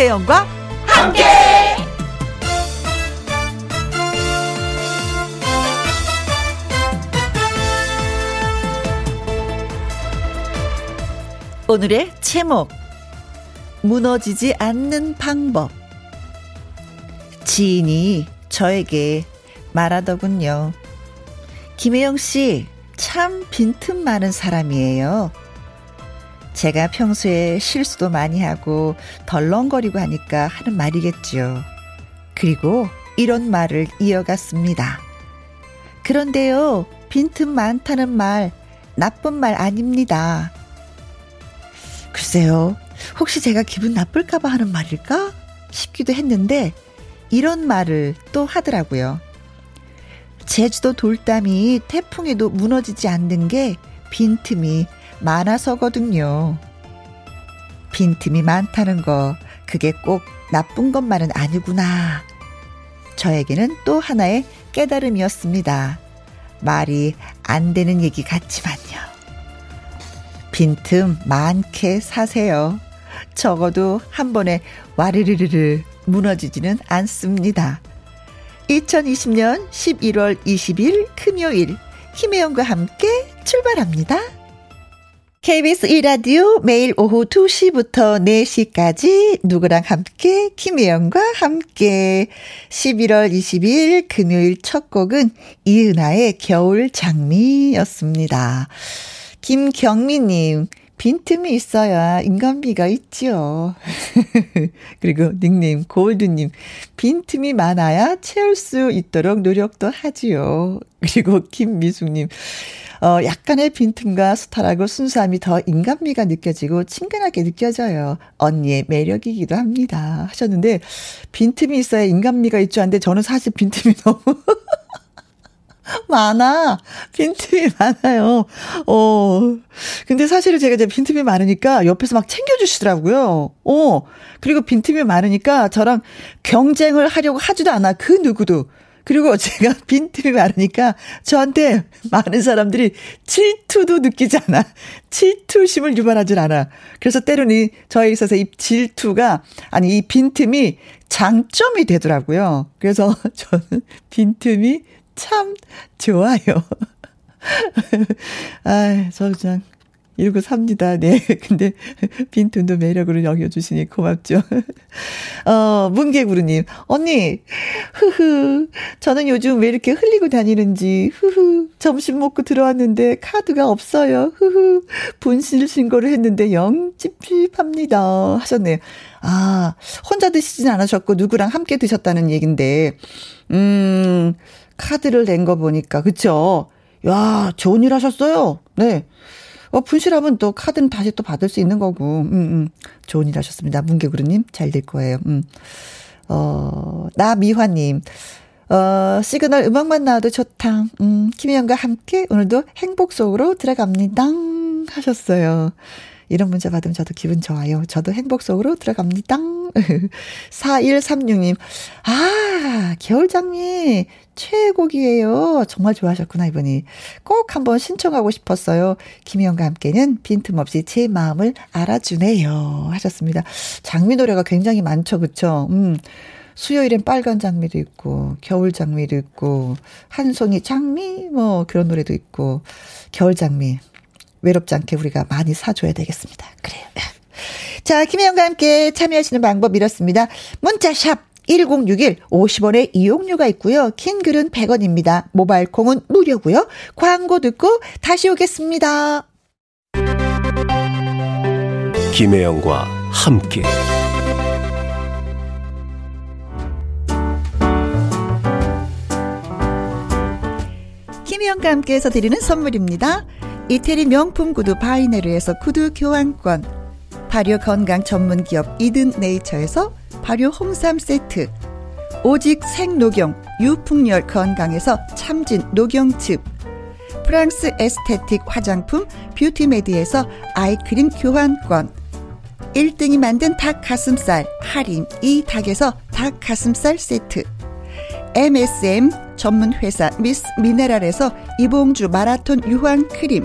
김혜영과 함께. 오늘의 제목 무너지지 않는 방법 지인이 저에게 말하더군요. 김혜영 씨, 참 빈틈 많은 사람이에요. 제가 평소에 실수도 많이 하고 덜렁거리고 하니까 하는 말이겠죠. 그리고 이런 말을 이어갔습니다. 그런데요, 빈틈 많다는 말, 나쁜 말 아닙니다. 글쎄요, 혹시 제가 기분 나쁠까봐 하는 말일까? 싶기도 했는데, 이런 말을 또 하더라고요. 제주도 돌담이 태풍에도 무너지지 않는 게 빈틈이 많아서거든요. 빈틈이 많다는 거, 그게 꼭 나쁜 것만은 아니구나. 저에게는 또 하나의 깨달음이었습니다. 말이 안 되는 얘기 같지만요. 빈틈 많게 사세요. 적어도 한 번에 와르르르르 무너지지는 않습니다. 2020년 11월 20일 금요일 김혜영과 함께 출발합니다. KBS 1라디오 매일 오후 2시부터 4시까지 누구랑 함께 김혜영과 함께 11월 22일 금요일 첫 곡은 이은하의 겨울 장미였습니다. 김경미님 빈틈이 있어야 인간비가 있지요. 그리고 닉님, 골드님, 빈틈이 많아야 채울 수 있도록 노력도 하지요. 그리고 김미숙님, 어, 약간의 빈틈과 수탈하고 순수함이 더 인간미가 느껴지고 친근하게 느껴져요. 언니의 매력이기도 합니다. 하셨는데, 빈틈이 있어야 인간미가 있죠. 한데 저는 사실 빈틈이 너무 많아. 빈틈이 많아요. 어. 근데 사실은 제가 이제 빈틈이 많으니까 옆에서 막 챙겨주시더라고요. 어. 그리고 빈틈이 많으니까 저랑 경쟁을 하려고 하지도 않아. 그 누구도. 그리고 제가 빈틈이 많으니까 저한테 많은 사람들이 질투도 느끼지 않아. 질투심을 유발하질 않아. 그래서 때로는 저에 있어서 이 질투가, 아니, 이 빈틈이 장점이 되더라고요. 그래서 저는 빈틈이 참 좋아요. 아, 저 그냥 이러고 삽니다. 네. 근데 빈틈도 매력으로 여겨주시니 고맙죠. 어, 문개구루님. 언니, 흐흐. 저는 요즘 왜 이렇게 흘리고 다니는지, 흐흐. 점심 먹고 들어왔는데 카드가 없어요. 흐흐. 분실 신고를 했는데 영 찝찝합니다. 하셨네요. 아, 혼자 드시진 않으셨고 누구랑 함께 드셨다는 얘긴데, 음, 카드를 낸 거 보니까, 그쵸? 야, 좋은 일 하셨어요. 네. 어, 분실하면 또 카드는 다시 또 받을 수 있는 거고, 음, 음. 좋은 일 하셨습니다. 문개구루님, 잘 될 거예요. 음. 어, 나미화님, 어, 시그널 음악만 나와도 좋다. 음, 김희영과 함께 오늘도 행복 속으로 들어갑니다. 하셨어요. 이런 문자 받으면 저도 기분 좋아요. 저도 행복 속으로 들어갑니다. 4136님, 아, 겨울장미 최애곡이에요. 정말 좋아하셨구나, 이분이. 꼭 한번 신청하고 싶었어요. 김희영과 함께는 빈틈없이 제 마음을 알아주네요. 하셨습니다. 장미 노래가 굉장히 많죠, 그쵸? 음. 수요일엔 빨간 장미도 있고, 겨울 장미도 있고, 한 송이 장미, 뭐, 그런 노래도 있고, 겨울 장미. 외롭지 않게 우리가 많이 사줘야 되겠습니다. 그래요. 자, 김혜영과 함께 참여하시는 방법 이렇습니다. 문자샵 1061 50원의 이용료가 있고요. 긴 글은 100원입니다. 모바일 콩은 무료고요. 광고 듣고 다시 오겠습니다. 김혜영과 함께 김혜영과 함께해서 드리는 선물입니다. 이태리 명품 구두 바이네르에서 구두 교환권 발효 건강 전문 기업 이든 네이처에서 발효 홍삼 세트. 오직 생녹용 유풍열 건강에서 참진 녹용즙. 프랑스 에스테틱 화장품 뷰티메디에서 아이크림 교환권. 1등이 만든 닭 가슴살 할인. 이 닭에서 닭 가슴살 세트. MSM 전문 회사 미스 미네랄에서 이봉주 마라톤 유황 크림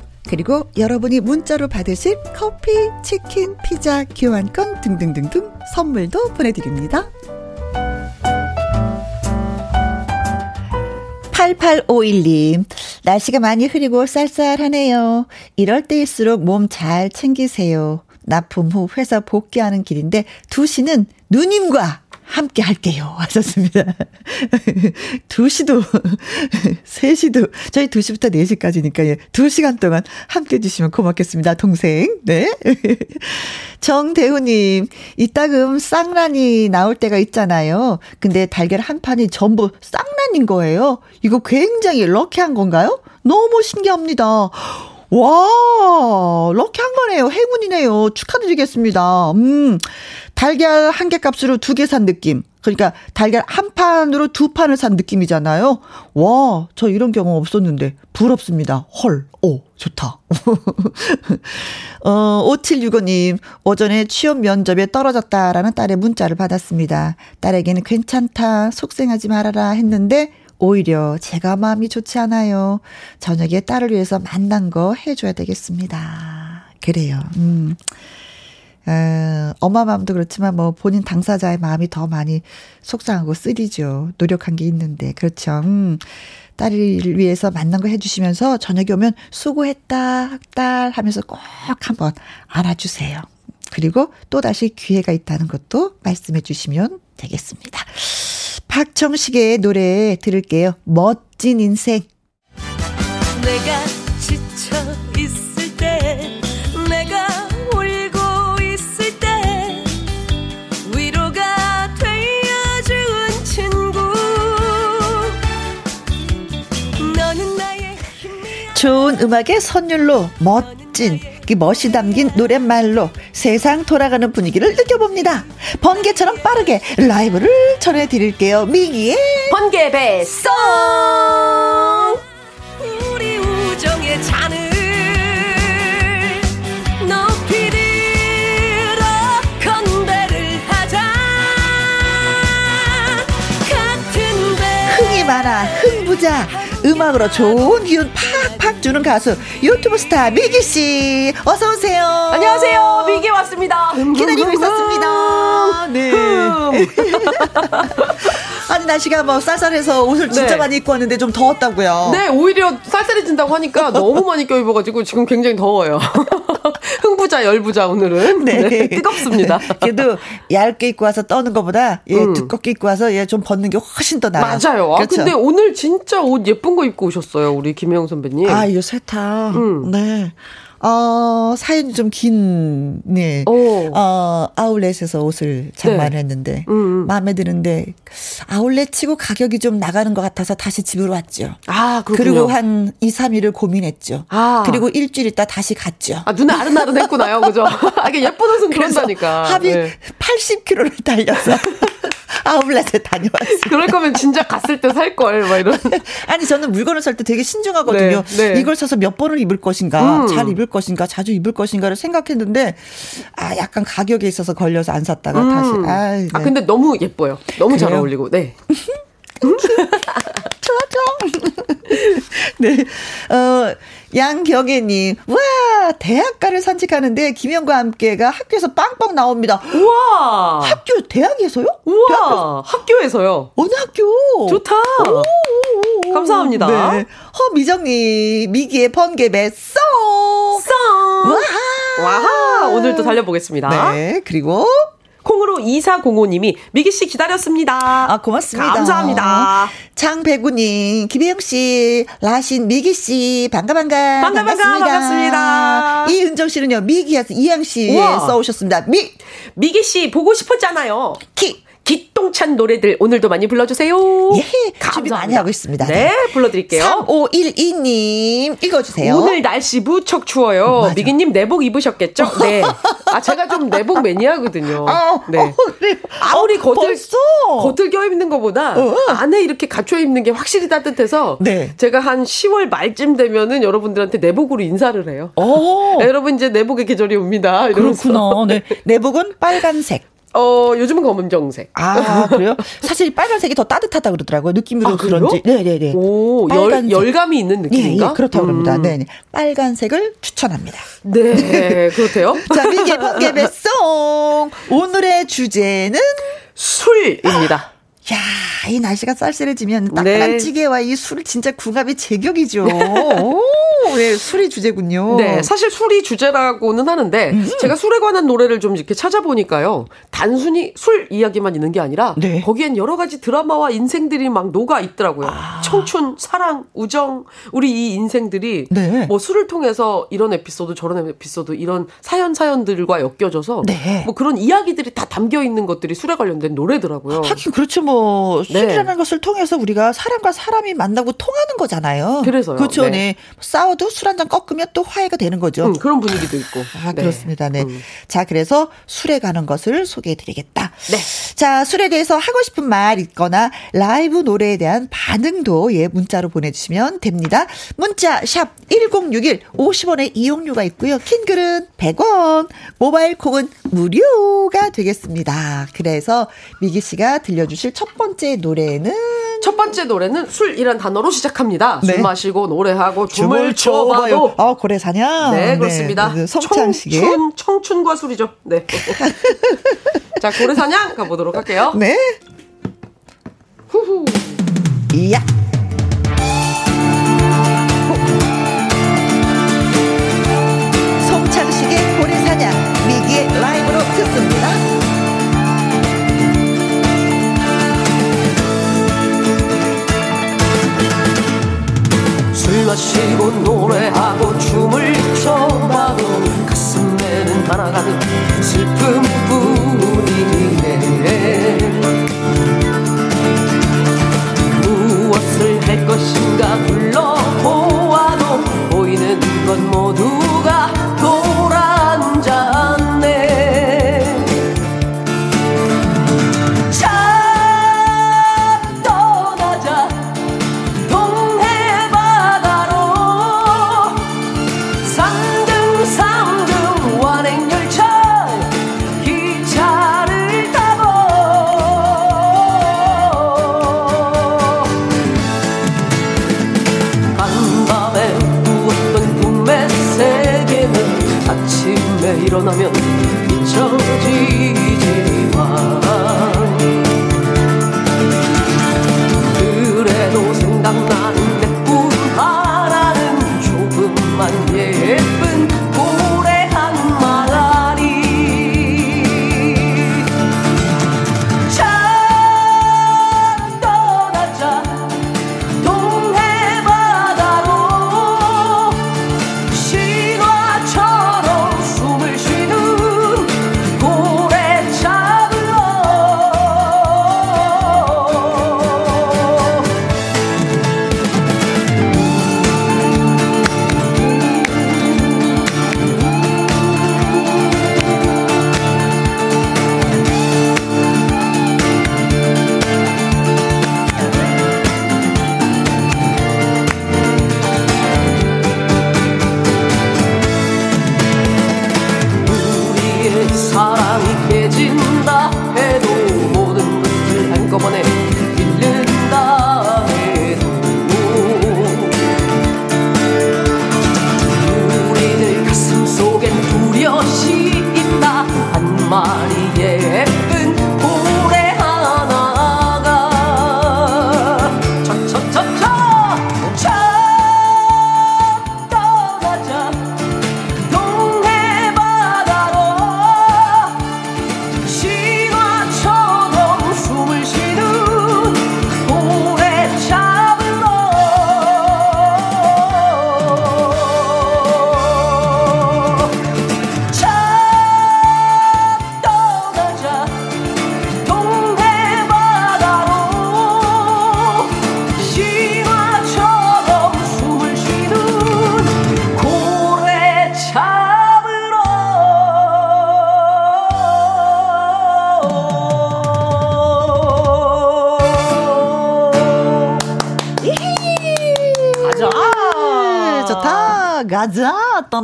그리고 여러분이 문자로 받으실 커피, 치킨, 피자, 교환권 등등등등 선물도 보내드립니다. 8851님, 날씨가 많이 흐리고 쌀쌀하네요. 이럴 때일수록 몸 잘 챙기세요. 납품 후 회사 복귀하는 길인데 2시는 누님과 함께 할게요. 하셨습니다. 2시도, 3시도, 저희 2시부터 4시까지니까, 예, 2시간 동안 함께 해주시면 고맙겠습니다. 동생. 네. 정대우님, 이따금 쌍란이 나올 때가 있잖아요. 근데 달걀 한 판이 전부 쌍란인 거예요. 이거 굉장히 럭키한 건가요? 너무 신기합니다. 와, 럭키 한 거네요. 행운이네요. 축하드리겠습니다. 음, 달걀 한 개 값으로 두 개 산 느낌. 그러니까 달걀 한 판으로 두 판을 산 느낌이잖아요. 와, 저 이런 경험 없었는데 부럽습니다. 헐, 오, 좋다. 어, 5765님, 오전에 취업 면접에 떨어졌다라는 딸의 문자를 받았습니다. 딸에게는 괜찮다, 속생하지 말아라 했는데 오히려 제가 마음이 좋지 않아요. 저녁에 딸을 위해서 만난 거 해줘야 되겠습니다. 그래요. 음. 어, 엄마 마음도 그렇지만 뭐 본인 당사자의 마음이 더 많이 속상하고 쓰리죠. 노력한 게 있는데. 그렇죠. 음. 딸을 위해서 만난 거 해주시면서 저녁에 오면 수고했다, 딸 하면서 꼭 한번 안아주세요. 그리고 또 다시 기회가 있다는 것도 말씀해 주시면 되겠습니다. 박정식의 노래 들을게요. 멋진 인생. 내가 지쳐 있을 때, 내가 울고 있을 때, 위로가 되어준 친구. 너는 나의 좋은 음악의 선율로 멋진 그 멋이 담긴 노랫말로 세상 돌아가는 분위기를 느껴봅니다. 번개처럼 빠르게 라이브를 전해드릴게요. 미기의 번개 배송! 우리 우정의 잔을 높이 들어 건배를 하자 같은 배 흥이 많아 흥부자 음악으로 좋은 기운 팍팍 주는 가수 유튜브 스타 미기 씨 어서 오세요. 안녕하세요. 미기 왔습니다. 기다리고 있었습니다. 네. 아니 날씨가 뭐 쌀쌀해서 옷을 진짜 네. 많이 입고 왔는데 좀 더웠다고요. 네, 오히려 쌀쌀해진다고 하니까 너무 많이 껴입어가지고 지금 굉장히 더워요. 흥부자 열부자 오늘은 네. 네. 뜨겁습니다. 그래도 얇게 입고 와서 떠는 것보다 예 음. 두껍게 입고 와서 예 좀 벗는 게 훨씬 더 나아요. 맞아요. 아, 그렇죠? 근데 오늘 진짜 옷 예쁜 거 입고 오셨어요, 우리 김혜영 선배님. 아, 이거 세탁. 음. 네. 어, 사연이 좀 긴, 네. 오. 어, 아울렛에서 옷을 장만했는데, 네. 음, 음. 마음에 드는데, 아울렛 치고 가격이 좀 나가는 것 같아서 다시 집으로 왔죠. 아, 그렇군요. 그리고 한 2, 3일을 고민했죠. 아. 그리고 일주일 있다 다시 갔죠. 아, 눈에 아른아른 했구나요, 그죠? 아, 이게 예쁜 옷은 그런다니까. 합이 네. 80kg를 달려서. 아울렛에 다녀왔어요. 그럴 거면 진짜 갔을 때 살 걸, 막 이런. 아니, 저는 물건을 살 때 되게 신중하거든요. 네, 네. 이걸 사서 몇 번을 입을 것인가, 음. 잘 입을 것인가, 자주 입을 것인가를 생각했는데, 아, 약간 가격에 있어서 걸려서 안 샀다가 음. 다시. 아, 네. 아, 근데 너무 예뻐요. 너무 그래요? 잘 어울리고, 네. 좋아, 좋아. 네. 어, 양경애님, 와, 대학가를 산책하는데 김영과 함께가 학교에서 빵빵 나옵니다. 우와! 학교, 대학에서요? 우와! 학교에서요. 어느 학교? 좋다. 오, 감사합니다. 네. 허미정님, 미기의 번개배, 쏙! 쏙! 와하! 와하! 오늘도 달려보겠습니다. 네. 그리고, 콩으로 2405님이 미기 씨 기다렸습니다. 아, 고맙습니다. 감사합니다. 장배구님, 김혜영 씨, 라신, 미기 씨, 반가, 반가. 반가, 반가, 반갑습니다. 이은정 씨는요, 미기에서 이양 씨 써오셨습니다. 미! 미기 씨 보고 싶었잖아요. 키! 기똥찬 노래들 오늘도 많이 불러주세요. 예, 감사합니다. 준비 많이 하고 있습니다. 네, 불러드릴게요. 3512님 읽어주세요. 오늘 날씨 무척 추워요. 맞아. 미기님 내복 입으셨겠죠? 네. 아 제가 좀 내복 매니아거든요. 어, 네. 어, 그래. 아무리 어, 겉을 겉을 껴 입는 것보다 어. 안에 이렇게 갖춰 입는 게 확실히 따뜻해서 네. 제가 한 10월 말쯤 되면은 여러분들한테 내복으로 인사를 해요. 네, 여러분 이제 내복의 계절이 옵니다. 이러면서. 그렇구나. 네. 내복은 빨간색. 어, 요즘은 검은정색. 아, 그래요? 사실 빨간색이 더 따뜻하다 그러더라고요. 느낌으로 아, 그런지. 네네네. 오, 열, 열감이 있는 느낌인가? 예, 예 그렇다고 음. 합니다. 네네. 빨간색을 추천합니다. 네, 그렇대요. 자, 미개 번개 배송. 오늘의 주제는 술입니다. 야, 이 날씨가 쌀쌀해지면 따끈한 네. 찌개와 이 술 진짜 궁합이 제격이죠. 오, 네, 술이 주제군요. 네, 사실 술이 주제라고는 하는데 음. 제가 술에 관한 노래를 좀 이렇게 찾아보니까요. 단순히 술 이야기만 있는 게 아니라 네. 거기엔 여러 가지 드라마와 인생들이 막 녹아 있더라고요. 아. 청춘, 사랑, 우정, 우리 이 인생들이 네. 뭐 술을 통해서 이런 에피소드, 저런 에피소드, 이런 사연 사연들과 엮여져서 네. 뭐 그런 이야기들이 다 담겨 있는 것들이 술에 관련된 노래더라고요. 하긴 그렇죠. 뭐 네. 술이라는 것을 통해서 우리가 사람과 사람이 만나고 통하는 거잖아요. 그래서요. 그렇죠. 네. 네. 싸워도 술 한 잔 꺾으면 또 화해가 되는 거죠. 음, 그런 분위기도 있고. 아, 네. 그렇습니다. 네. 음. 자, 그래서 술에 가는 것을 소개해 드리겠다. 네. 자, 술에 대해서 하고 싶은 말 있거나 라이브 노래에 대한 반응도 예, 문자로 보내 주시면 됩니다. 문자 샵 1061 50원의 이용료가 있고요. 킹글은 100원, 모바일 콩은 무료가 되겠습니다. 그래서 미기 씨가 들려 주실 첫 번째 노래는 첫 번째 노래는 술이란 단어로 시작합니다. 네. 술 마시고 노래하고 춤을 춰봐도 아 고래사냥 네 그렇습니다. 네, 성창식의 청춘 청춘과 술이죠. 네. 자 고래 사냥 가보도록 할게요. 네. 후후. 이야. 술 마시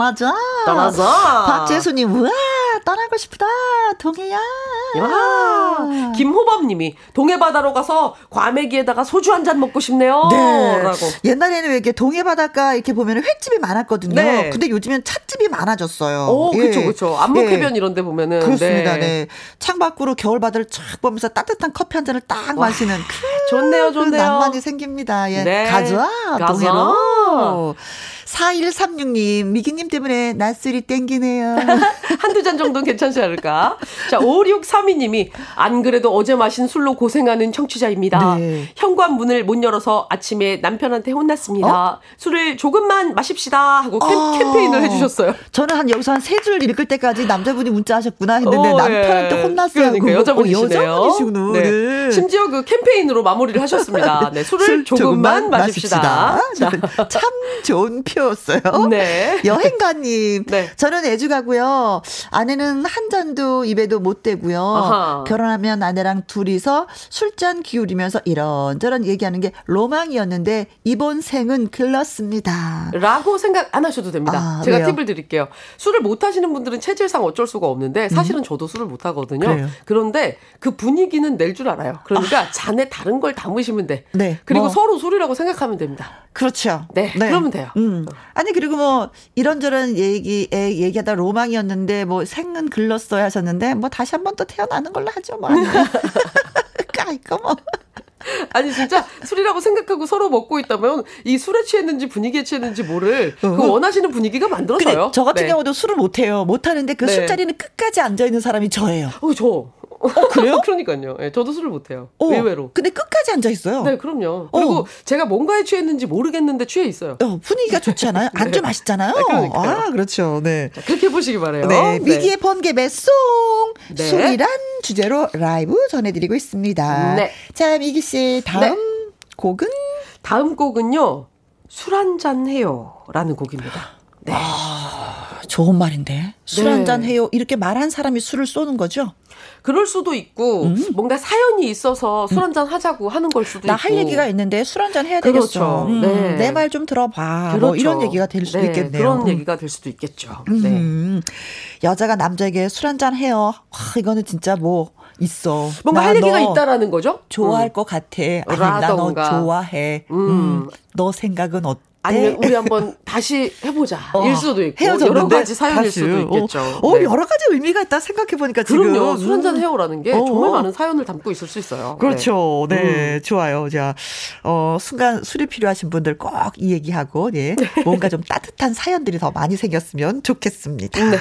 떠나자. 떠나자. 박재수님, 우와, 떠나고 싶다. 동해야. 야. 김호범님이 동해바다로 가서 과메기에다가 소주 한 잔 먹고 싶네요. 네. 라고. 옛날에는 이렇게 동해바닷가 이렇게 보면 횟집이 많았거든요. 네. 근데 요즘엔 찻집이 많아졌어요. 오, 그렇죠, 그렇죠. 안목해변 예. 이런 데 보면은. 그렇습니다. 네. 네. 창밖으로 겨울바다를 쫙 보면서 따뜻한 커피 한 잔을 딱 와, 마시는. 좋네요, 좋네요. 그 낭만이 생깁니다. 예. 네. 가자, 동해로. 4136님, 미기님 때문에 낮술이 땡기네요. 한두 잔 정도는 괜찮지 않을까? 자, 5632님이, 안 그래도 어제 마신 술로 고생하는 청취자입니다. 네. 현관문을 못 열어서 아침에 남편한테 혼났습니다. 어? 술을 조금만 마십시다. 하고 캠, 어. 캠페인을 해주셨어요. 저는 한 여기서 한 세 줄 읽을 때까지 남자분이 문자 하셨구나 했는데, 어, 남편한테 예. 혼났어요. 그러니까 여자분이시네요. 여자분이시구나. 네. 네. 심지어 그 캠페인으로 마무리를 하셨습니다. 네, 술을 술 조금만, 조금만 마십시다. 마십시다. 참 좋은 표 표였어요. 네. 여행가님. 네. 저는 애주 가고요. 아내는 한 잔도 입에도 못 대고요. 아하. 결혼하면 아내랑 둘이서 술잔 기울이면서 이런저런 얘기하는 게 로망이었는데 이번 생은 글렀습니다. 라고 생각 안 하셔도 됩니다. 아, 제가 왜요? 팁을 드릴게요. 술을 못 하시는 분들은 체질상 어쩔 수가 없는데 사실은 음. 저도 술을 못 하거든요. 그래요. 그런데 그 분위기는 낼 줄 알아요. 그러니까 아. 잔에 다른 걸 담으시면 돼. 네. 그리고 뭐. 서로 술이라고 생각하면 됩니다. 그렇죠. 네. 네. 그러면 돼요. 음. 아니 그리고 뭐 이런저런 얘기 에 얘기하다 로망이었는데 뭐 생은 글렀어야 하셨는데 뭐 다시 한 번 또 태어나는 걸로 하죠 뭐. 까이거 뭐. 아니 진짜 술이라고 생각하고 서로 먹고 있다면 이 술에 취했는지 분위기에 취했는지 모를 그 어. 원하시는 분위기가 만들어져요. 저 같은 네. 경우도 술을 못 해요. 못 하는데 그 네. 술자리는 끝까지 앉아 있는 사람이 저예요. 어, 저. 어, 그래요? 그러니까요. 네, 저도 술을 못해요. 어, 의외로. 근데 끝까지 앉아 있어요. 네, 그럼요. 그리고 어. 제가 뭔가에 취했는지 모르겠는데 취해 있어요. 어, 분위기가 좋지 않아요? 네. 안주 맛있잖아요. 네, 아, 그렇죠. 네. 자, 그렇게 보시기 바래요. 네, 네. 번개 배송 네. 술이란 주제로 라이브 전해드리고 있습니다. 네. 자, 미기 씨 다음 네. 곡은 다음 곡은요. 술 한 잔 해요라는 곡입니다. 네. 아, 좋은 말인데. 술 한잔 해요. 이렇게 말한 사람이 술을 쏘는 거죠? 그럴 수도 있고 음? 뭔가 사연이 있어서 술 한잔 하자고 하는 걸 수도 나 있고. 나 할 얘기가 있는데 술 한잔 해야 되겠어. 그렇죠. 음, 네. 내말 좀 들어봐. 그렇죠. 뭐 이런 얘기가 될 수도 네. 있겠네요. 그런 음. 얘기가 될 수도 있겠죠. 음. 네. 여자가 남자에게 술 한잔 해요. 와, 이거는 진짜 뭐 있어. 뭔가 할 얘기가 있다라는 거죠? 좋아할 음. 것 같아. 나너 좋아해. 음. 음. 너 생각은 어때? 아니면 네. 우리 한번 다시 해보자. 어, 일 수도 있고? 여러 가지 사연일 다시. 수도 있겠죠. 어, 어 네. 여러 가지 의미가 있다 생각해 보니까 지금 그럼요. 술 한잔 해요라는 게 어. 정말 많은 사연을 담고 있을 수 있어요. 그렇죠. 네, 네. 음. 좋아요. 자, 어, 순간 술이 필요하신 분들 꼭 이 얘기하고 예, 뭔가 좀 따뜻한 사연들이 더 많이 생겼으면 좋겠습니다. 네.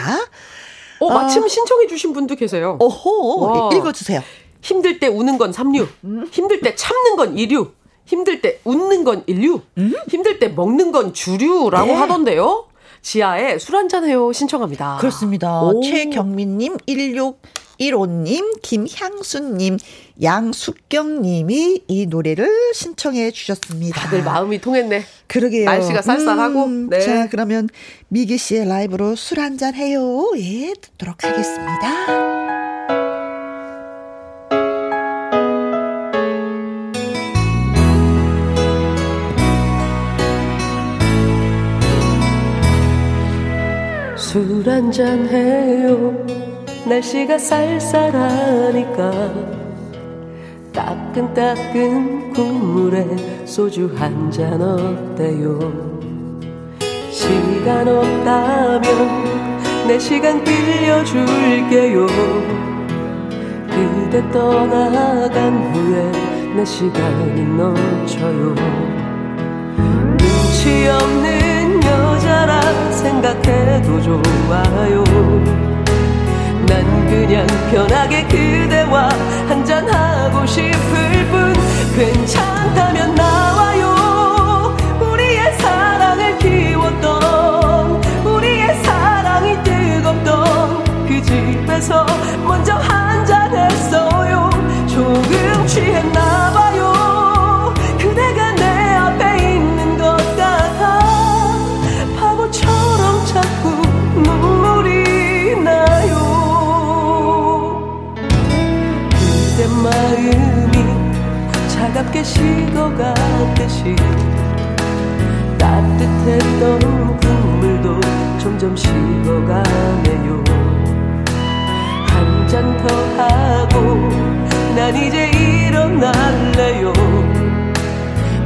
어, 마침 어. 신청해 주신 분도 계세요. 오호, 와. 읽어주세요. 힘들 때 우는 건 3류, 음. 힘들 때 참는 건 2류, 힘들 때 웃는 건 인류, 음? 힘들 때 먹는 건 주류라고 네. 하던데요. 지하에 술 한잔 해요 신청합니다. 그렇습니다. 오. 최경민님, 1615님, 김향수님, 양숙경님이 이 노래를 신청해 주셨습니다. 다들 마음이 통했네. 그러게요. 날씨가 쌀쌀하고. 음, 네. 자, 그러면 미기 씨의 라이브로 술 한잔 해요. 예, 듣도록 하겠습니다. 술 한잔 해요. 날씨가 쌀쌀하니까. 따끈따끈 국물에 소주 한잔 어때요? 시간 없다면 내 시간 빌려줄게요. 그대 떠나간 후에 내 시간이 넘쳐요. 눈치 없는 여자라 생각해도 좋아요. 난 그냥 편하게 그대와 한잔하고 싶을 뿐 괜찮다면 나 식어가듯이 따뜻했던 꿈을 점점 식어가네요. 한 잔 더 하고 난 이제 일어날래요.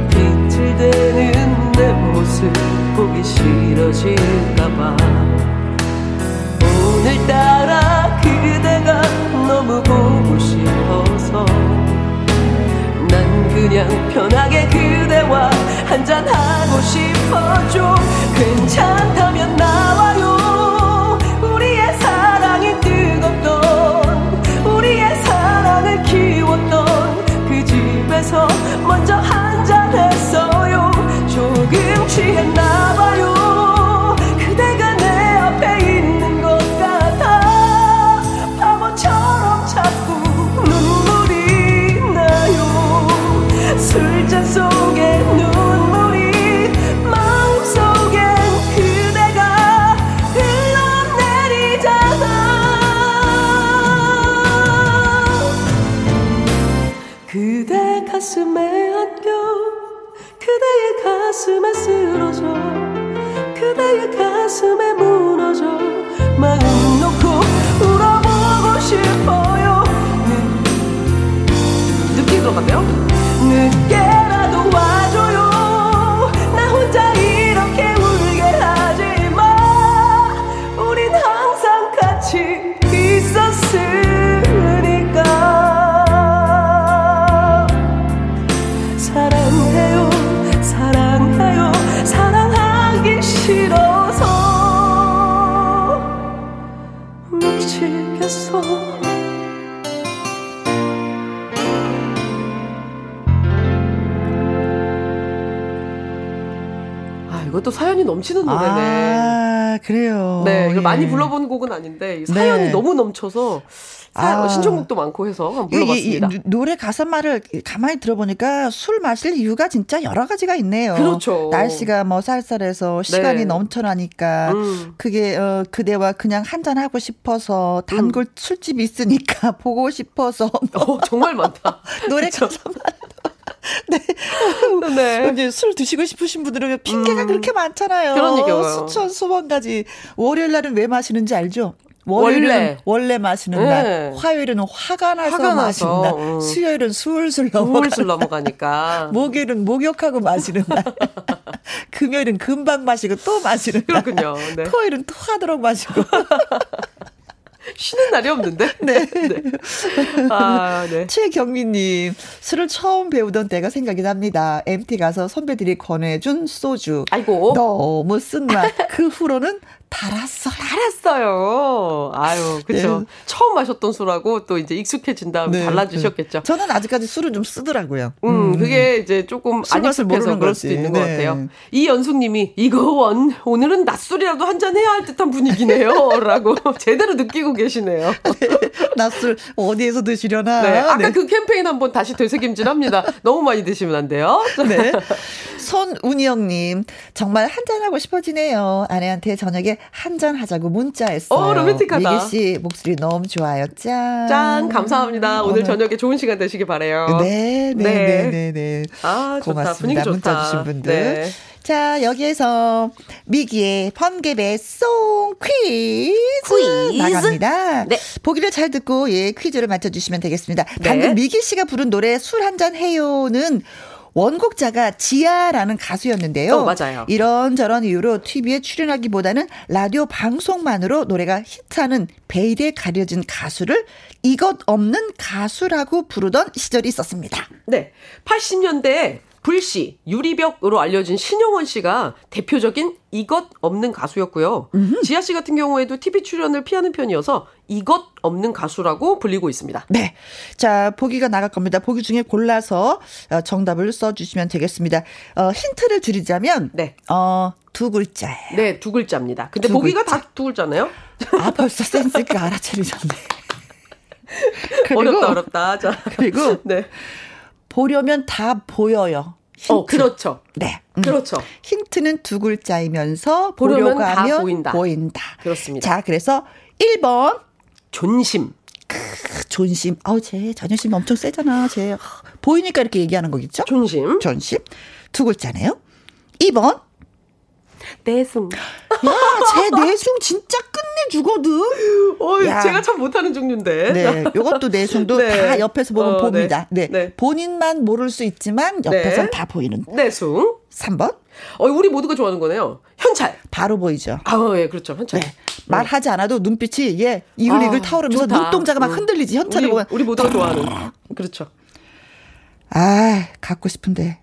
비틀대는 내 모습 보기 싫어질까봐. 오늘따라 그대가 너무 보고 싶어서 난 그냥 편하게 그대와 한잔하고 싶어죠 괜찮다면 나와요. 우리의 사랑이 뜨겁던 우리의 사랑을 키웠던 그 집에서 먼저 한 이것도 사연이 넘치는 노래네. 아, 그래요. 네, 예. 많이 불러본 곡은 아닌데 이 사연이 네. 너무 넘쳐서 사- 아. 신청곡도 많고 해서 한번 이- 이- 이 불러봤습니다. 노- 노래 가사 말을 가만히 들어보니까 술 마실 이유가 진짜 여러 가지가 있네요. 그렇죠. 날씨가 뭐 쌀쌀해서 시간이 네. 넘쳐나니까 음. 그게 어 그대와 그냥 한잔 하고 싶어서 단골 술집이 있으니까 보고 싶어서 어, 정말 많다. 노래 가사 말 네. 이제 술 드시고 싶으신 분들은 핑계가 음. 그렇게 많잖아요. 그러니까요. 수천 수만 가지. 월요일 날은 왜 마시는지 알죠? 월요일은 원래. 원래, 마시는 네. 날, 화요일은 화가 나서 화가 마시는 나서, 날, 음. 수요일은 술술 넘어가. 술술 넘어가니까. 목요일은 목욕하고 마시는 날, 금요일은 금방 마시고 또 마시는 날, 그렇군요. 네. 토요일은 또 하도록 마시고. 쉬는 날이 없는데. 네. 아, 네. 최경민님, 술을 처음 배우던 때가 생각이 납니다. MT 가서 선배들이 권해준 소주. 아이고. 너무 쓴맛. 그 후로는 달았어요. 잘했어요. 아유, 그쵸. 네. 처음 마셨던 술하고 또 이제 익숙해진 다음에 네, 달라지셨겠죠. 네. 저는 아직까지 술은 좀 쓰더라고요. 음, 그게 이제 조금 술안 익숙해서 그럴. 수도 있는 것 네. 같아요. 이연숙님이 이거 원 오늘은 낮술이라도 한 잔 해야 할 듯한 분위기네요.라고 제대로 느끼고 계시네요. 낮술 어디에서 드시려나. 네, 아까 네. 그 캠페인 한번 다시 되새김질합니다. 너무 많이 드시면 안 돼요. 네. 손운영님, 정말 한잔하고 싶어지네요. 아내한테 저녁에 한잔하자고 문자했어요. 어, 로맨틱하다. 미기 씨 목소리 너무 좋아요. 짠. 짠 감사합니다. 오늘 저녁에 좋은 시간 되시길 바래요. 네, 네, 네, 네, 네. 아 좋다 고맙습니다. 분위기 좋다. 문자 주신 분들. 네. 자, 여기에서 미기의 번개배 송 퀴즈, 퀴즈. 나갑니다. 네. 보기를 잘 듣고 예, 퀴즈를 맞춰주시면 되겠습니다. 네. 방금 미기 씨가 부른 노래 술 한잔 해요는 원곡자가 지아라는 가수였는데요. 어, 맞아요. 이런저런 이유로 TV에 출연하기보다는 라디오 방송만으로 노래가 히트하는 베일에 가려진 가수를 이것 없는 가수라고 부르던 시절이 있었습니다. 네. 80년대에 불씨, 유리벽으로 알려진 신영원 씨가 대표적인 이것 없는 가수였고요. 지아 씨 같은 경우에도 TV 출연을 피하는 편이어서 이것 없는 가수라고 불리고 있습니다. 네. 자, 보기가 나갈 겁니다. 보기 중에 골라서 어, 정답을 써주시면 되겠습니다. 어, 힌트를 드리자면, 네. 어, 두 글자예요. 네, 두 글자입니다. 근데 두 보기가 글자. 다두 글자네요. 아, 벌써 센스 있게 알아차리셨네. 어렵다, 어렵다. 자. 그리고 네. 보려면 다 보여요. 힌트. 어, 그렇죠. 네. 음. 그렇죠. 힌트는 두 글자이면서 보려면 보려고 다 하면 보인다. 보인다. 그렇습니다. 자, 그래서 1번 존심. 그 존심. 아우, 쟤 자존심 엄청 세잖아. 쟤 보이니까 이렇게 얘기하는 거겠죠? 존심. 존심. 두 글자네요. 2번 내숭. 야, 제 내숭 진짜 끝내주거든. 어, 야. 제가 참 못하는 종류인데. 네, 요것도 내숭도 네. 다 옆에서 보면 어, 봅니다. 네. 네. 네. 본인만 모를 수 있지만 네. 다 보이는. 내숭. 3번. 어, 우리 모두가 좋아하는 거네요. 현찰. 바로 보이죠. 아, 예, 그렇죠. 현찰. 네. 말하지 않아도 눈빛이 예 이글이글 아, 타오르면서 좋다. 눈동자가 막 음. 흔들리지 현찰을 우리, 보면. 우리 모두가 좋아하는. 그렇죠. 아, 갖고 싶은데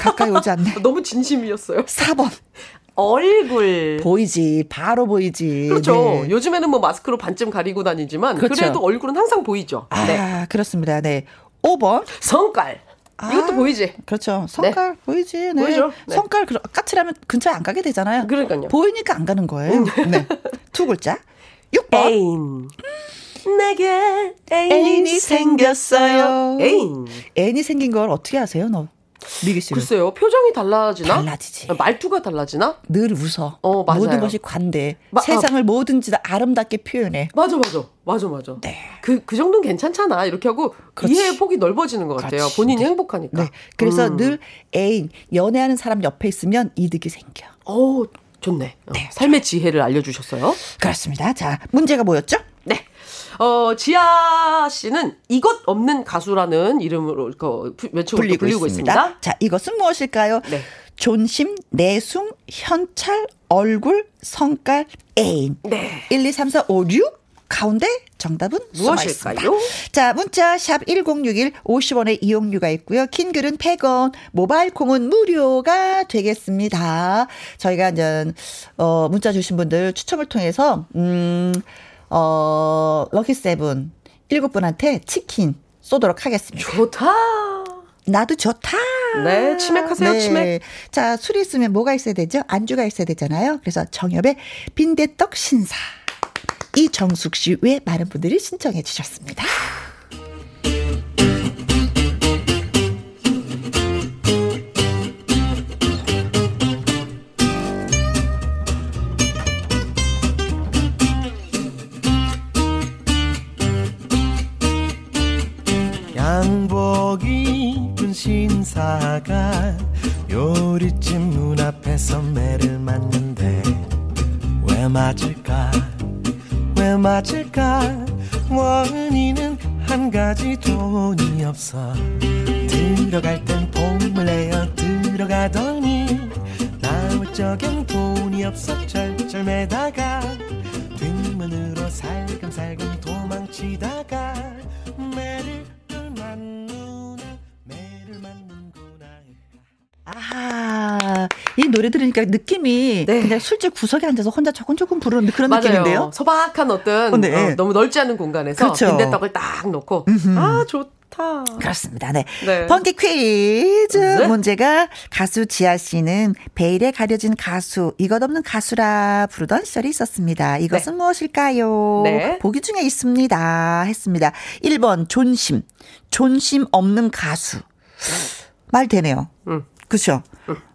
가까이 오지 않네. 너무 진심이었어요. 4번. 얼굴 보이지 바로 보이지 그렇죠 네. 요즘에는 뭐 마스크로 반쯤 가리고 다니지만 그렇죠. 그래도 얼굴은 항상 보이죠 아 네. 그렇습니다 네 5번 성깔 아, 이것도 보이지. 그렇죠. 성깔 네. 보이지. 네. 보이죠. 네. 성깔 까칠하면 근처에 안 가게 되잖아요. 그러니까요. 보이니까 안 가는 거예요. 네. 두 글자. 6번. 애인. 내게 애인이, 애인이 생겼어요. 애인. 애인이 생긴 걸 어떻게 아세요, 너? 미기 씨. 글쎄요, 표정이 달라지나? 달라지지. 말투가 달라지나? 늘 웃어. 어, 맞아요. 모든 것이 관대. 마, 세상을 아, 뭐든지 다 아름답게 표현해. 맞아, 맞아. 맞아, 맞아. 네. 그, 그 정도는 괜찮잖아. 이렇게 하고 그렇지. 이해의 폭이 넓어지는 것 같아요. 그렇지. 본인이 네. 행복하니까. 네. 그래서 음. 늘 애인, 연애하는 사람 옆에 있으면 이득이 생겨. 어 좋네. 어, 네. 삶의 지혜를 알려주셨어요. 그렇습니다. 자, 문제가 뭐였죠? 네. 어, 지아 씨는 이것 없는 가수라는 이름으로 그 외치고 불리고, 불리고 있습니다. 있습니다. 자, 이것은 무엇일까요? 네. 존심, 내숭, 현찰, 얼굴, 성깔, 애인. 네. 1, 2, 3, 4, 5, 6 가운데 정답은 무엇일까요? 자, 문자 샵 1061 50원의 이용료가 있고요. 긴 글은 100원, 모바일 콩은 무료가 되겠습니다. 저희가 이제 어 문자 주신 분들 추첨을 통해서 음 어, 럭키 세븐 일곱 분한테 치킨 쏘도록 하겠습니다. 좋다. 나도 좋다. 네, 치맥하세요, 네. 치맥. 자, 술이 있으면 뭐가 있어야 되죠? 안주가 있어야 되잖아요. 그래서 정엽의 빈대떡 신사. 이정숙 씨 외 많은 분들이 신청해 주셨습니다. 느낌이 네. 그냥 술집 구석에 앉아서 혼자 조금 조금 부르는 그런 맞아요. 느낌인데요. 소박한 어떤 어, 네. 어, 너무 넓지 않은 공간에서 그렇죠. 빈대떡을 딱 놓고 음흠. 아 좋다. 그렇습니다. 네. 네. 펑키 퀴즈 네. 문제가 가수 지아 씨는 베일에 가려진 가수 이것 없는 가수라 부르던 시절이 있었습니다. 이것은 네. 무엇일까요? 네. 보기 중에 있습니다. 했습니다. 1번 존심. 존심 없는 가수. 말 되네요. 음. 그죠?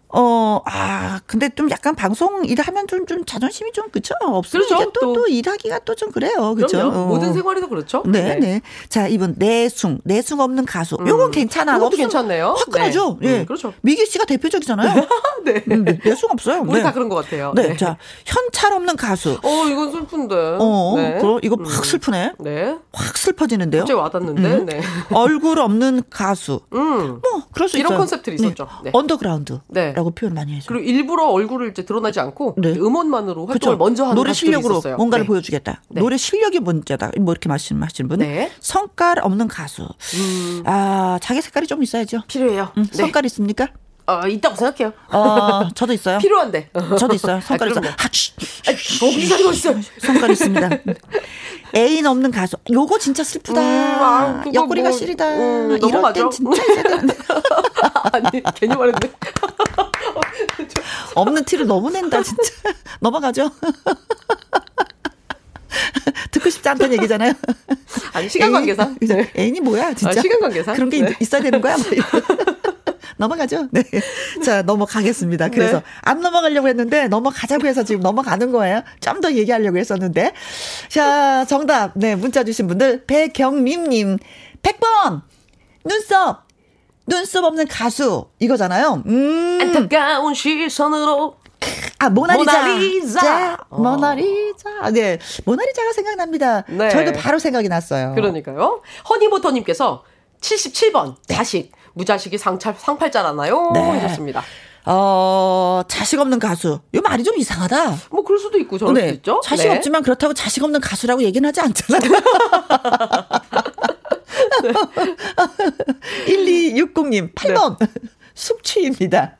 어, 아, 근데 좀 약간 방송 일하면 좀, 좀 자존심이 좀, 그쵸? 없으니까 그렇죠. 또, 또 일하기가 또 좀 그래요. 그죠? 어. 모든 생활에서 그렇죠. 네, 네, 네. 자, 이번 내숭, 내숭 없는 가수. 음. 요건 괜찮아. 이것도 괜찮네요. 화끈하죠? 네. 예. 음, 그렇죠. 미기 씨가 대표적이잖아요. 네. 음, 네. 내숭 없어요. 우리 네. 다 그런 것 같아요. 네. 네. 자, 현찰 없는 가수. 어, 이건 슬픈데. 어, 네. 그럼 이거 확 음. 슬프네. 네. 확 슬퍼지는데요. 갑자기 와닿는데, 음. 네. 얼굴 없는 가수. 음. 뭐, 그럴 수 이런 있어요. 컨셉들이 있었죠. 네. 언더그라운드. 네. 라고 표현 많이 해서. 그리고 일부러 얼굴을 이제 드러나지 않고 네. 음원만으로 활동을 그쵸. 먼저 하는 노래 실력으로 있었어요. 뭔가를 네. 보여주겠다. 네. 노래 실력이 문제다. 뭐 이렇게 말씀하시는 분은 네. 성깔 없는 가수. 음. 아 자기 색깔이 좀 있어야죠. 필요해요. 음, 성깔 있습니까? 어, 있다고 생각해요. 어, 저도 있어요. 필요한데. 저도 있어요. 성깔 아, 있어요. 하치. 어, 있어요. 성깔 있습니다. 애인 없는 가수. 요거 진짜 슬프다. 음, 아, 옆구리가 뭐, 시리다. 음, 이럴 땐 진짜. 아니, 괜히 말했네. 없는 티를 너무 낸다, 진짜. 넘어가죠. 듣고 싶지 않다는 얘기잖아요. 아니, 시간 관계상. 네. 애인이 뭐야, 진짜. 아, 시간 관계상. 그런 게 네. 있어야 되는 거야? 넘어가죠? 네. 자, 넘어가겠습니다. 그래서 네. 안 넘어가려고 했는데 넘어가자고 해서 지금 넘어가는 거예요. 좀 더 얘기하려고 했었는데. 자, 정답. 네, 문자 주신 분들. 배경림 님. 100번! 눈썹! 눈썹 없는 가수. 이거잖아요. 음. 안타까운 시선으로 아, 모나리자. 모나리자. 어. 모나리자. 네. 모나리자가 생각납니다. 네. 저희도 바로 생각이 났어요. 그러니까요. 허니버터님께서 77번. 네. 자식. 무자식이 상찰, 상팔자라나요? 네. 하셨습니다. 어, 자식 없는 가수. 이 말이 좀 이상하다. 뭐 그럴 수도 있고 저럴 네. 수도 있죠. 자식 네. 없지만 그렇다고 자식 없는 가수라고 얘기는 하지 않잖아요. 네. 1260님, 8번. 네. 숙취입니다.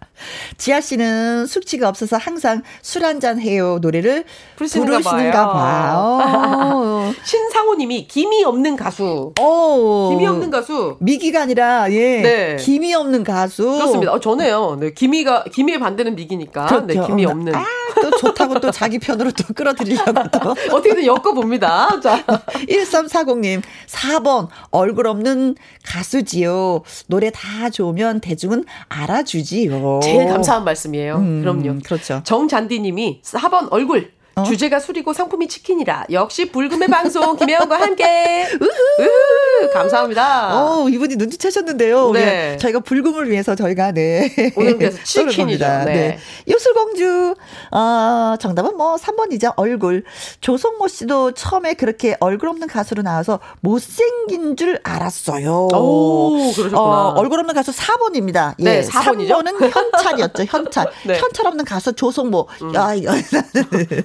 지아 씨는 숙취가 없어서 항상 술 한잔 해요 노래를 부르시는가, 부르시는가 봐요. 봐요. 신상호님이 김이 없는 가수. 오. 김이 없는 가수. 미기가 아니라 예. 네. 김이 없는 가수. 그렇습니다. 어, 전에요. 네, 김이가 김이의 반대는 미기니까. 그렇죠. 네, 김이 없는. 아, 또 좋다고 또 자기 편으로 또 끌어들이려고 또. 어떻게든 엮어 봅니다. 자. 1340님 4번 얼굴 없는 가수지요. 노래 다 좋으면 대중은 알아주지요. 제일 감사한 말씀이에요. 음, 그럼요. 그렇죠. 정잔디님이 4번 얼굴 어? 주제가 술이고 상품이 치킨이라 역시 불금의 방송 김혜원과 함께 우후, 감사합니다. 어 이분이 눈치채셨는데요. 네. 네. 저희가 불금을 위해서 저희가 네 오늘 그래서 치킨이죠. 네. 네. 요술공주 어, 정답은 뭐 3번이죠. 얼굴 조성모 씨도 처음에 그렇게 얼굴 없는 가수로 나와서 못생긴 줄 알았어요. 오 그러셨구나. 어, 얼굴 없는 가수 4번입니다. 예, 네, 4번이죠. 3번은 현찰이었죠. 현찰. 네. 현찰 없는 가수 조성모. 음. 야 이거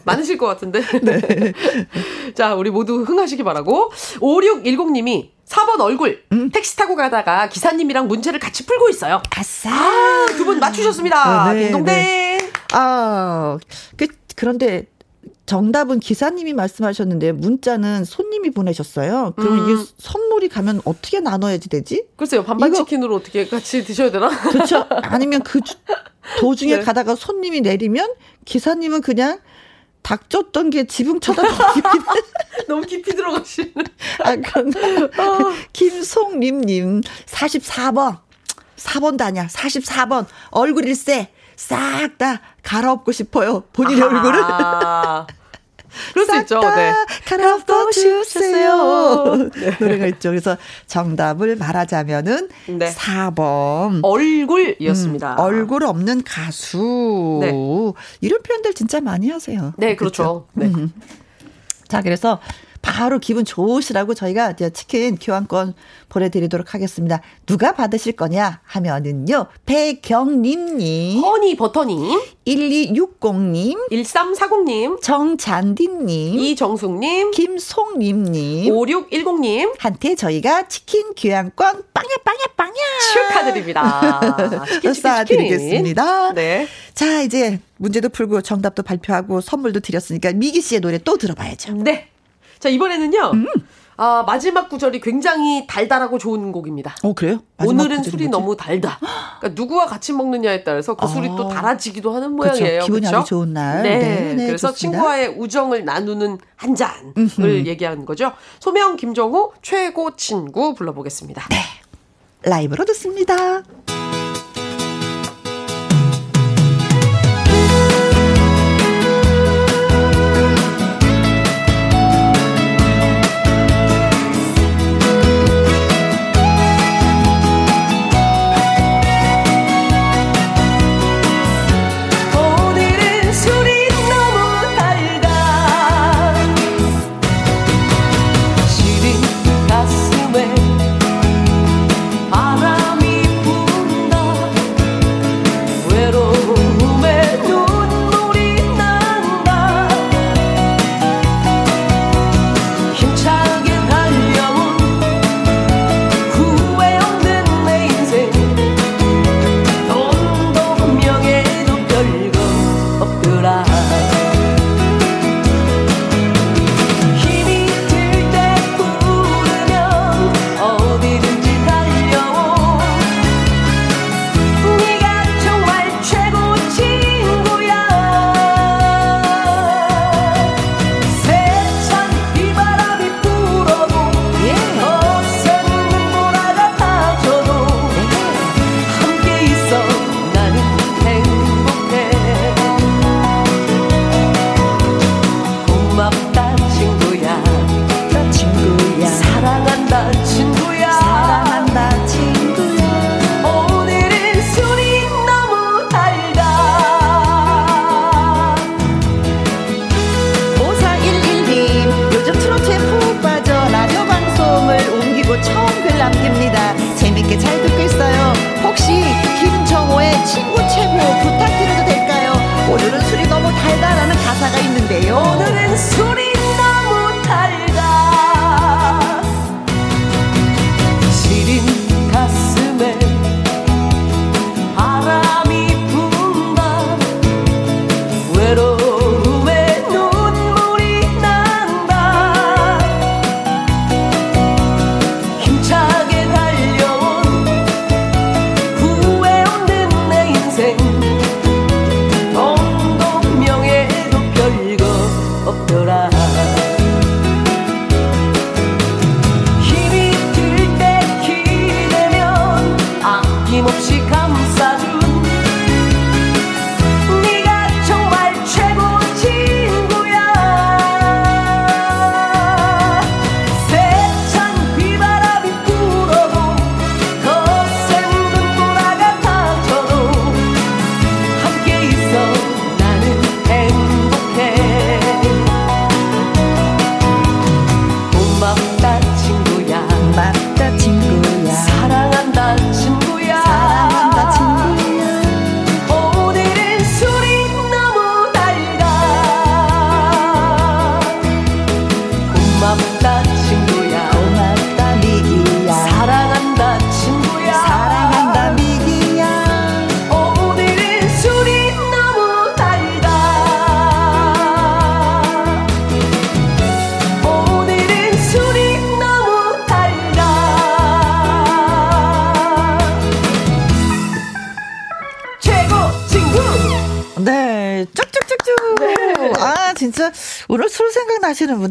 많 으실 것 같은데. 네. 자, 우리 모두 흥하시기 바라고. 5610님이 4번 얼굴. 음? 택시 타고 가다가 기사님이랑 문제를 같이 풀고 있어요. 아싸. 아, 두 분 맞추셨습니다. 네, 딩동댕. 네. 아, 그, 그런데 정답은 기사님이 말씀하셨는데 문자는 손님이 보내셨어요. 그럼 음. 이게 선물이 가면 어떻게 나눠야지 되지? 글쎄요. 반반 이거, 치킨으로 어떻게 같이 드셔야 되나? 그렇죠. 아니면 그 도중에 네. 가다가 손님이 내리면 기사님은 그냥 닭 쫓던 게 지붕 쳐다보기 너무 깊이 들어가시는. 아, 그런가? 어. 김송림님, 44번. 4번도 아니야. 44번. 얼굴 일세. 싹 다 갈아엎고 싶어요. 본인의 아하. 얼굴을. 그럴 수 있죠. 네. 갈아엎어 주세요. 네. 노래가 있죠. 그래서 정답을 말하자면은 네. 4번. 얼굴이었습니다. 음, 얼굴 없는 가수. 네. 이런 표현들 진짜 많이 하세요. 네, 그렇죠. 그렇죠? 네. 음. 자, 그래서 바로 기분 좋으시라고 저희가 이제 치킨 교환권 보내드리도록 하겠습니다. 누가 받으실 거냐 하면은요. 배경림님. 허니버터님. 1260님. 1340님. 정잔디님. 이정숙님. 김송림님. 5610님. 한테 저희가 치킨 교환권 빵야 빵야 빵야. 축하드립니다. 치킨 치킨 쏴드리겠습니다. 네. 자 이제 문제도 풀고 정답도 발표하고 선물도 드렸으니까 미기 씨의 노래 또 들어봐야죠. 네. 자, 이번에는요. 음. 아, 마지막 구절이 굉장히 달달하고 좋은 곡입니다. 어, 그래요? 오늘은 술이 뭐지? 너무 달다. 그러니까 누구와 같이 먹느냐에 따라서 그 아. 술이 또 달아지기도 하는 모양이에요. 기분이 그렇죠? 아주 좋은 날. 네. 네, 네 그래서 좋습니다. 친구와의 우정을 나누는 한 잔을 음흠. 얘기하는 거죠. 소명 김정우 최고 친구 불러보겠습니다. 네. 라이브로 듣습니다.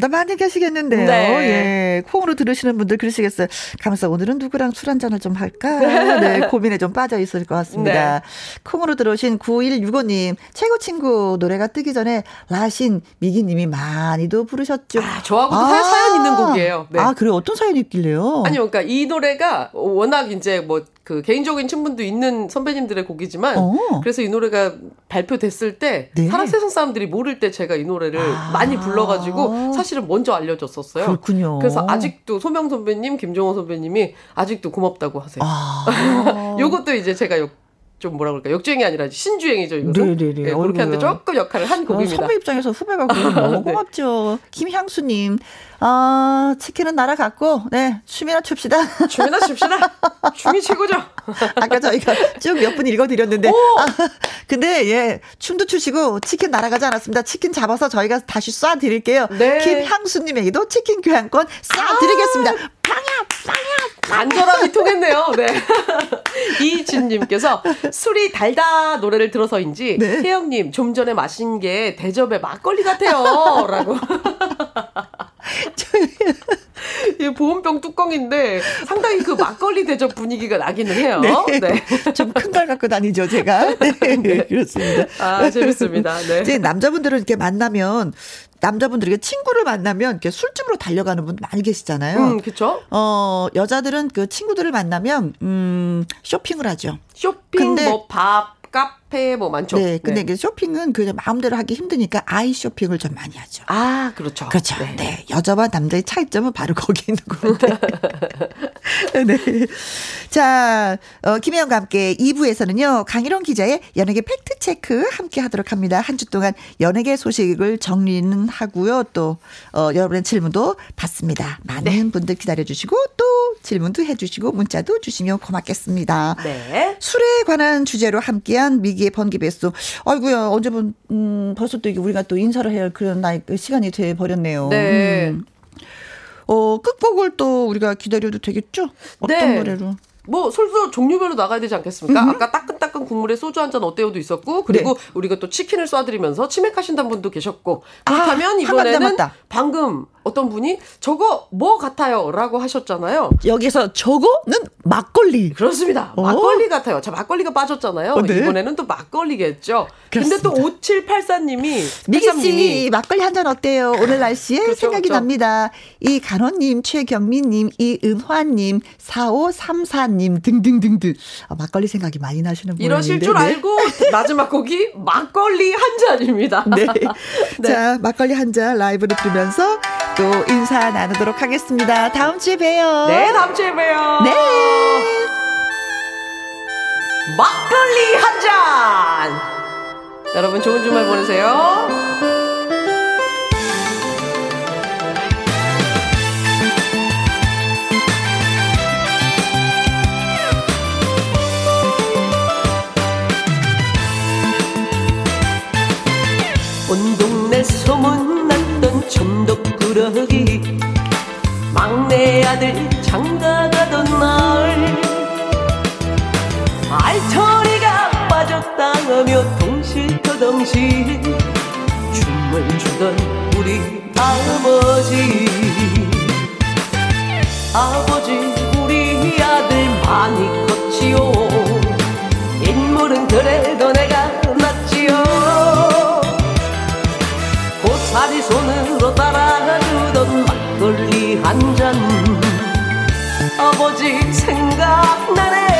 분들 많이 계시겠는데요. 네. 예, 콩으로 들으시는 분들 그러시겠어요. 가면서 오늘은 누구랑 술 한잔을 좀 할까? 네, 고민에 좀 빠져 있을 것 같습니다. 네. 콩으로 들어오신 9165님, 최고 친구 노래가 뜨기 전에 라신 미기님이 많이도 부르셨죠. 아, 저하고도 아. 사연 있는 곡이에요. 네. 아, 그래요? 어떤 사연이 있길래요? 아니요, 그러니까 이 노래가 워낙 이제 뭐 그 개인적인 친분도 있는 선배님들의 곡이지만 어. 그래서 이 노래가 발표됐을 때 네. 사랑 세상 사람들이 모를 때 제가 이 노래를 아. 많이 불러가지고 사실은 먼저 알려줬었어요. 그렇군요. 그래서 아직도 소명 선배님, 김종호 선배님이 아직도 고맙다고 하세요. 아. 요것도 이제 제가 좀 뭐라 그럴까 역주행이 아니라 신주행이죠 이거죠. 네네네. 네, 그렇게 하는데 조금 역할을 한 곡입니다. 선배 입장에서 후배가 너무 네. 고맙죠. 김향수님, 아 치킨은 날아갔고, 네 춤이나 춥시다. 춤이나 춥시다. 춤이 최고죠. 아까 저희가 쭉 몇 분 읽어드렸는데, 아, 근데 예 춤도 추시고 치킨 날아가지 않았습니다. 치킨 잡아서 저희가 다시 쏴드릴게요. 네. 김향수님에게도 치킨 교환권 쏴드리겠습니다. 아~ 빵야 빵야. 간절함이 통했네요. 네. 이진님께서 술이 달다 노래를 들어서인지 네. 혜영님 좀 전에 마신 게 대접에 막걸리 같아요. 라고. 이 보온병 뚜껑인데 상당히 그 막걸리 대접 분위기가 나기는 해요. 네. 네. 좀 큰 걸 갖고 다니죠, 제가. 네. 네. 그렇습니다. 아, 재밌습니다. 네. 이제 남자분들은 이렇게 만나면 남자분들에게 친구를 만나면 이렇게 술집으로 달려가는 분 많이 계시잖아요. 음, 그렇죠. 어, 여자들은 그 친구들을 만나면 음, 쇼핑을 하죠. 쇼핑 근데, 뭐 밥, 카페 뭐 많죠. 네, 근데 네. 쇼핑은 그냥 마음대로 하기 힘드니까 아이 쇼핑을 좀 많이 하죠. 아, 그렇죠. 그렇죠. 네, 네. 여자와 남자의 차이점은 바로 거기 있는 것 같아요. 네. 자, 어, 김혜영과 함께 2부에서는요, 강일원 기자의 연예계 팩트체크 함께 하도록 합니다. 한 주 동안 연예계 소식을 정리는 하고요. 또, 어, 여러분의 질문도 받습니다. 많은 네. 분들 기다려주시고, 또 질문도 해주시고, 문자도 주시면 고맙겠습니다. 네. 술에 관한 주제로 함께한 미기 의 번개 배수. 아이고야, 언제 본, 음, 벌써 또 이게 우리가 또 인사를 해야 할 그런 나이, 그 시간이 돼 버렸네요. 네. 음. 어, 끝곡을 또 우리가 기다려도 되겠죠? 어떤 네. 노래로? 뭐 솔솔 종류별로 나가야 되지 않겠습니까? 음흠. 아까 따끈따끈 국물에 소주 한 잔 어때요도 있었고 그리고 네. 우리가 또 치킨을 쏴드리면서 치맥하신다는 분도 계셨고 그렇다면 아, 이번에는 방금 어떤 분이 저거 뭐 같아요? 라고 하셨잖아요. 여기서 저거는 막걸리. 그렇습니다. 어? 막걸리 같아요. 자, 막걸리가 빠졌잖아요. 어, 네? 이번에는 또 막걸리겠죠. 그렇습니다. 근데 또 5784님이 미기 씨 막걸리 한 잔 어때요? 오늘 날씨에 그렇죠, 생각이 그렇죠. 납니다. 이 간호님, 최경민님, 이은화님, 4534님 등등등등. 아, 막걸리 생각이 많이 나시는 분이 이러실 줄 네. 알고 마지막 곡이 막걸리 한 잔입니다. 네. 네. 자, 막걸리 한 잔 라이브를 들으면서 또 인사 나누도록 하겠습니다. 다음 주에 봬요. 네, 다음 주에 봬요. 네. 막걸리 한 잔. 여러분 좋은 주말 보내세요. 온 동네 소문났던 천덕 꾸러기. 막내 아들 장가가던 날 알터리가 빠졌다하며 동실터덩실 춤을 추던 우리 아버지. 아버지 우리 아들 많이 컸지요. 인물은 그래도 내가 낫지요. 고사리 손으로 막걸리 한 잔. 아버지 생각나네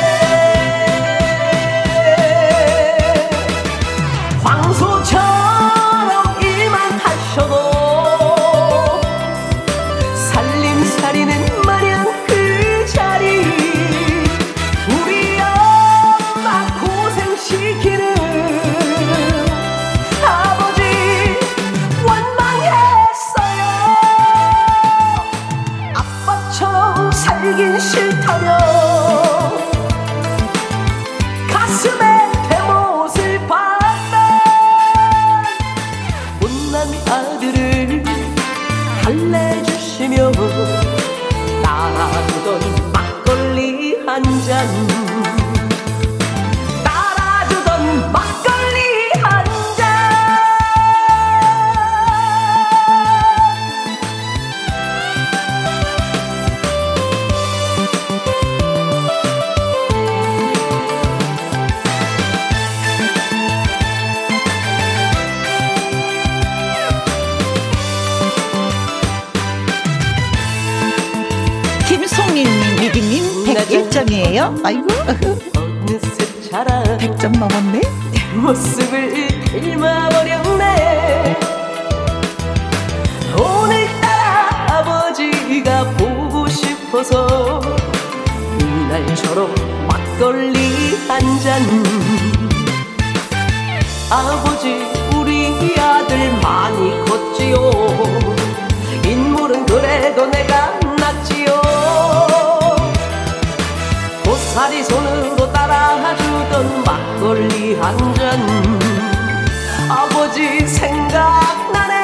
100점이에요. 아이고. 어느새 자라 100점 넘었네. 모습을 닮아버렸네. 오늘따라 아버지가 보고 싶어서 그날처럼 막걸리 한 잔. 아버지 우리 아들 많이 컸지요. 인물은 그래도 내가 고사리 손으로 따라주던 막걸리 한 잔. 아버지 생각나네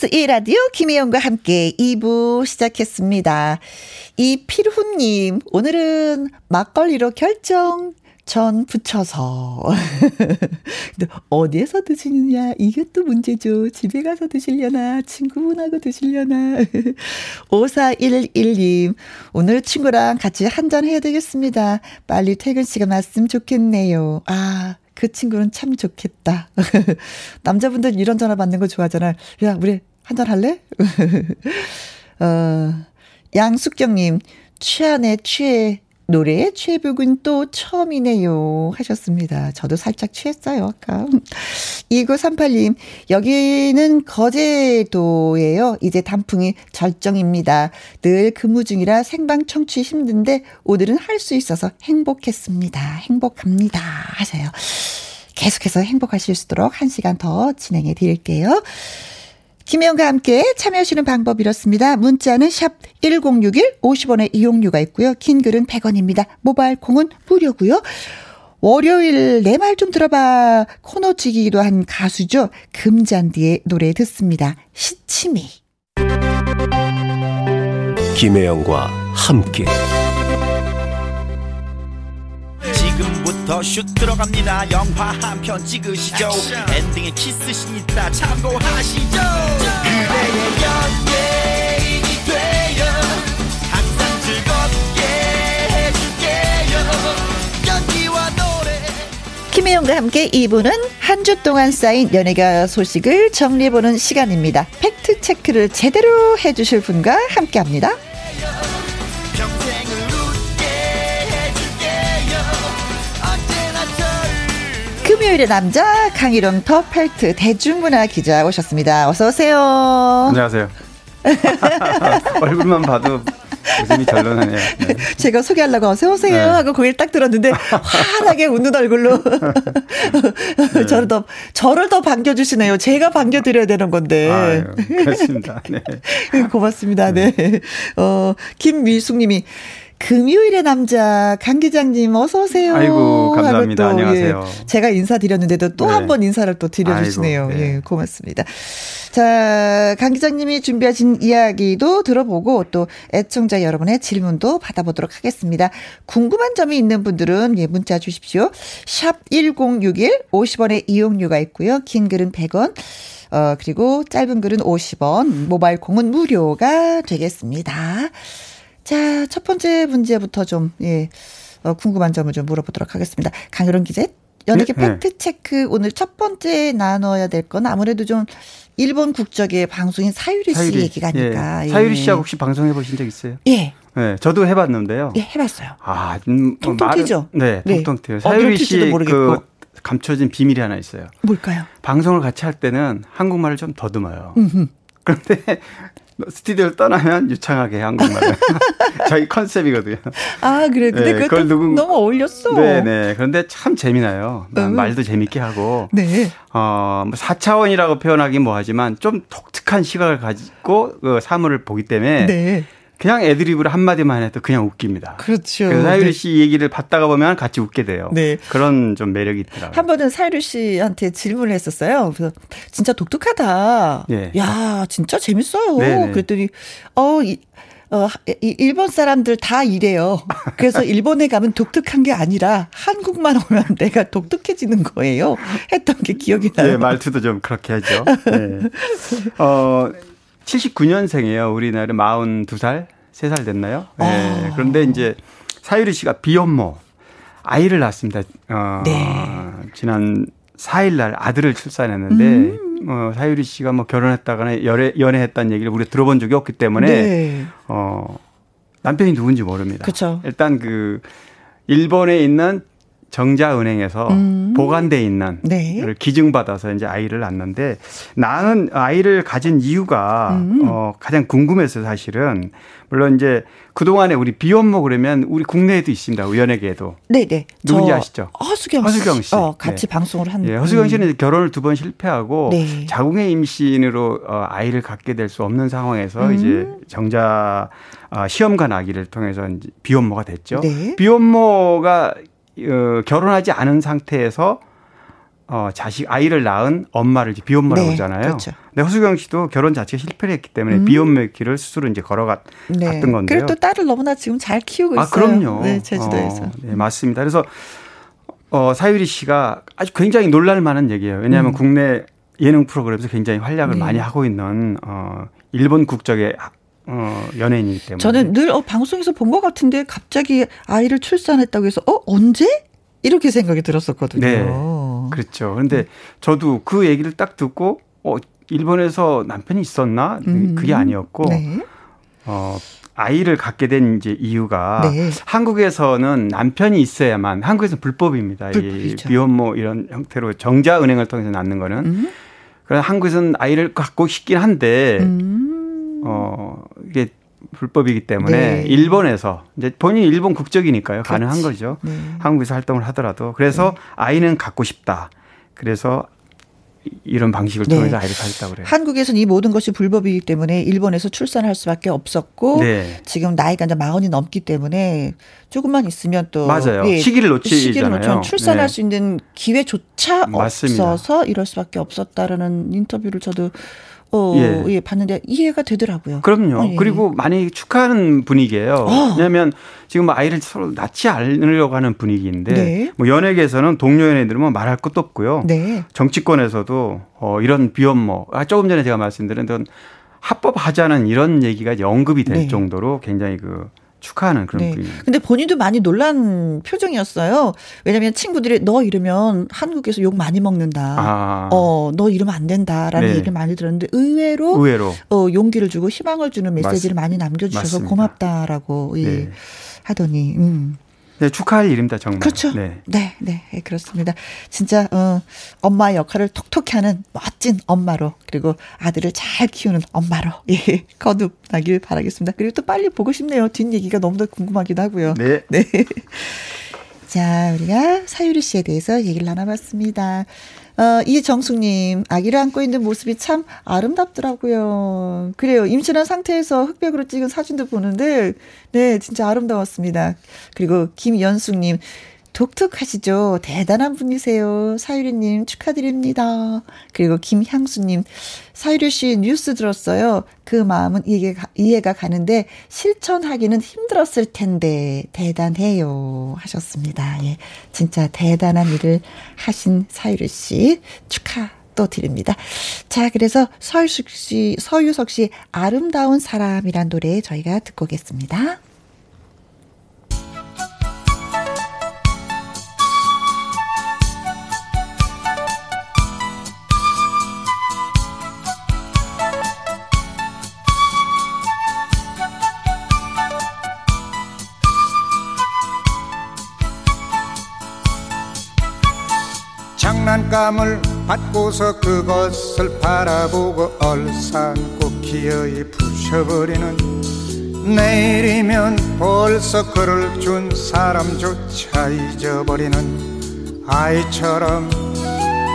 KBS 1라디오 김혜영과 함께 2부 시작했습니다. 이필훈님, 오늘은 막걸리로 결정. 전 붙여서. 근데 어디에서 드시느냐? 이게 또 문제죠. 집에 가서 드시려나? 친구분하고 드시려나? 5411님, 오늘 친구랑 같이 한잔 해야 되겠습니다. 빨리 퇴근 시간 왔으면 좋겠네요. 아, 그 친구는 참 좋겠다. 남자분들 이런 전화 받는 거 좋아하잖아요. 야, 우리 한잔 할래? 어, 양숙경님, 취하네, 취해. 노래의 최북은 또 처음이네요. 하셨습니다. 저도 살짝 취했어요, 아까. 2938님, 여기는 거제도예요. 이제 단풍이 절정입니다. 늘 근무 중이라 생방 청취 힘든데 오늘은 할 수 있어서 행복했습니다. 행복합니다. 하세요. 계속해서 행복하실 수 있도록 한 시간 더 진행해 드릴게요. 김혜영과 함께 참여하시는 방법 이렇습니다. 문자는 샵 1061, 50원의 이용료가 있고요. 긴 글은 100원입니다. 모바일 콩은 무료고요. 월요일 내 말 좀 들어봐 코너지기도 한 가수죠. 금잔디의 노래 듣습니다. 시치미. 김혜영과 함께. 지금부터 슛 들어갑니다. 영화 한 편 찍으시죠. 엔딩에 키스신 있다 참고하시죠. 그대의 연예인이 되어 항상 즐겁게 해줄게요. 연기와 노래. 김혜영과 함께 2부는 한 주 동안 쌓인 연예가 소식을 정리해보는 시간입니다. 팩트체크를 제대로 해주실 분과 함께합니다. 금요일의 남자 강희룡 더 펠트 대중문화 기자 오셨습니다. 어서 오세요. 안녕하세요. 얼굴만 봐도 웃음이 절로 나네요. 네. 제가 소개하려고 어서 오세요 네. 하고 고개를 딱 들었는데 환하게 웃는 얼굴로 네. 저를 더 저를 더 반겨주시네요. 제가 반겨드려야 되는 건데. 아유, 그렇습니다. 네. 고맙습니다. 네. 어 김미숙님이 금요일의 남자 강 기장님 어서 오세요. 아이고 감사합니다. 또, 안녕하세요. 예, 제가 인사드렸는데도 또 한번 네. 인사를 또 드려주시네요. 아이고, 네. 예, 고맙습니다. 자, 강 기장님이 준비하신 이야기도 들어보고 또 애청자 여러분의 질문도 받아보도록 하겠습니다. 궁금한 점이 있는 분들은 예, 문자 주십시오. 샵 1061, 50원의 이용료가 있고요. 긴 글은 100원. 어, 그리고 짧은 글은 50원, 모바일 공은 무료가 되겠습니다. 자, 첫 번째 문제부터 좀, 예, 어, 궁금한 점을 좀 물어보도록 하겠습니다. 강유론 기자, 연예계 네, 팩트체크 네. 오늘 첫 번째 나눠야 될 건 아무래도 좀 일본 국적의 방송인 사유리 씨 사유리. 얘기가 아닐까. 예. 예. 사유리 씨하고 혹시 방송해 보신 적 있어요? 예. 네, 저도 해봤는데요. 예, 해봤어요. 아, 음, 뭐 통통 튀죠? 네, 네, 통통 튀요. 사유리 씨그 감춰진 비밀이 하나 있어요. 뭘까요? 방송을 같이 할 때는 한국말을 좀 더듬어요. 그런데 스튜디오를 떠나면 유창하게 한국말을. 저희 컨셉이거든요. 아, 그래. 근데 네, 그걸 누군... 너무 어울렸어. 네네. 그런데 참 재미나요. 음. 말도 재밌게 하고. 네. 어, 뭐 4차원이라고 표현하기 뭐 하지만 좀 독특한 시각을 가지고 그 사물을 보기 때문에. 네. 그냥 애드립으로 한마디만 해도 그냥 웃깁니다. 그렇죠. 그래서 사유리 네. 씨 얘기를 받다가 보면 같이 웃게 돼요. 네. 그런 좀 매력이 있더라고요. 한 번은 사유리 씨한테 질문을 했었어요. 그래서 진짜 독특하다. 네. 야, 진짜 재밌어요. 네네. 네. 그랬더니, 어, 이, 어, 일본 사람들 다 이래요. 그래서 일본에 가면 독특한 게 아니라 한국만 오면 내가 독특해지는 거예요. 했던 게 기억이 나요. 네, 말투도 좀 그렇게 하죠. 네. 어, 79년생이에요. 우리 나이 42살, 3살 됐나요? 네. 아. 그런데 이제 사유리 씨가 비혼모 아이를 낳았습니다. 어, 네. 지난 4일 날 아들을 출산했는데 음. 어, 사유리 씨가 뭐 결혼했다거나 연애, 연애했다는 얘기를 우리가 들어본 적이 없기 때문에 네. 어, 남편이 누군지 모릅니다. 그쵸. 일단 그 일본에 있는 정자은행에서 음. 보관돼 있는 네. 기증받아서 이제 아이를 낳는데 나는 아이를 가진 이유가 음. 어 가장 궁금했어요 사실은 물론 이제 그 동안에 우리 비혼모 그러면 우리 국내에도 있습니다 연예계에도 네네 누군지 아시죠 허수경, 허수경 씨 어, 같이 네. 방송을 한 예, 허수경 씨는 음. 결혼을 두 번 실패하고 네. 자궁의 임신으로 어, 아이를 갖게 될 수 없는 상황에서 음. 이제 정자 어, 시험관 아기를 통해서 이제 비혼모가 됐죠 네. 비혼모가 어, 결혼하지 않은 상태에서 어, 자식, 아이를 낳은 엄마를 이제 비혼모라고 네, 하잖아요. 그렇죠. 근데 허수경 씨도 결혼 자체가 실패를 했기 때문에 음. 비혼모 길을 스스로 이제 걸어갔던 네. 건데요. 그리고 또 딸을 너무나 지금 잘 키우고 아, 있어요. 그럼요. 네, 제주도에서. 어, 네, 맞습니다. 그래서 어, 사유리 씨가 아주 굉장히 놀랄 만한 얘기예요. 왜냐하면 음. 국내 예능 프로그램에서 굉장히 활약을 네. 많이 하고 있는 어, 일본 국적의 어, 연예인이기 때문에. 저는 늘 어, 방송에서 본 것 같은데 갑자기 아이를 출산했다고 해서 어 언제? 이렇게 생각이 들었었거든요. 네. 그렇죠. 그런데 저도 그 얘기를 딱 듣고 어 일본에서 남편이 있었나? 음. 그게 아니었고 네. 어 아이를 갖게 된 이제 이유가 네. 한국에서는 남편이 있어야만 한국에서는 불법입니다. 불법이죠. 이 비혼모 이런 형태로 정자 은행을 통해서 낳는 거는. 음. 그래서 한국에서는 아이를 갖고 싶긴 한데 음. 어 이게 불법이기 때문에 네. 일본에서 이제 본인이 일본 국적이니까요. 그렇지. 가능한 거죠. 네. 한국에서 활동을 하더라도 그래서 네. 아이는 갖고 싶다. 그래서 이런 방식을 네. 통해서 아이를 가졌다고 그래요. 한국에서는 이 모든 것이 불법이기 때문에 일본에서 출산할 수밖에 없었고 네. 지금 나이가 이제 마흔이 넘기 때문에 조금만 있으면 또 맞아요. 예, 시기를 놓치잖아요. 놓치면 출산할 네. 수 있는 기회조차 맞습니다. 없어서 이럴 수밖에 없었다라는 인터뷰를 저도 어, 예. 예. 봤는데 이해가 되더라고요. 그럼요. 어, 예. 그리고 많이 축하하는 분위기예요. 어. 왜냐하면 지금 뭐 아이를 서로 낳지 않으려고 하는 분위기인데 네. 뭐 연예계에서는 동료 연예인들은 뭐 말할 것도 없고요. 네. 정치권에서도 어, 이런 비혼모 아, 조금 전에 제가 말씀드린 합법하자는 이런 얘기가 언급이 될 네. 정도로 굉장히 그 축하하는 그런 네. 분위기. 근데 본인도 많이 놀란 표정이었어요. 왜냐하면 친구들이 너 이러면 한국에서 욕 많이 먹는다. 아. 어, 너 이러면 안 된다라는 네. 얘기를 많이 들었는데 의외로, 의외로. 어, 용기를 주고 희망을 주는 메시지를 맞, 많이 남겨주셔서 맞습니다. 고맙다라고 예, 네. 하더니. 음. 네, 축하할 일입니다, 정말. 그렇죠. 네, 네, 네, 네 그렇습니다. 진짜 어, 엄마의 역할을 톡톡히 하는 멋진 엄마로 그리고 아들을 잘 키우는 엄마로 예, 거듭나길 바라겠습니다. 그리고 또 빨리 보고 싶네요. 뒷 얘기가 너무나 궁금하기도 하고요. 네. 네. 자, 우리가 사유리 씨에 대해서 얘기를 나눠봤습니다. 어, 이정숙님, 아기를 안고 있는 모습이 참 아름답더라고요. 그래요. 임신한 상태에서 흑백으로 찍은 사진도 보는데, 네, 진짜 아름다웠습니다. 그리고 김연숙님, 독특하시죠? 대단한 분이세요. 사유리님 축하드립니다. 그리고 김향수님, 사유리 씨 뉴스 들었어요. 그 마음은 이해가, 이해가 가는데 실천하기는 힘들었을 텐데 대단해요. 하셨습니다. 예. 진짜 대단한 일을 하신 사유리 씨 축하 또 드립니다. 자, 그래서 서유석 씨, 서유석 씨 아름다운 사람이란 노래 저희가 듣고 오겠습니다. 장난감을 받고서 그것을 바라보고 얼싸안고 기어이 부셔버리는 내일이면 벌써 그를 준 사람조차 잊어버리는 아이처럼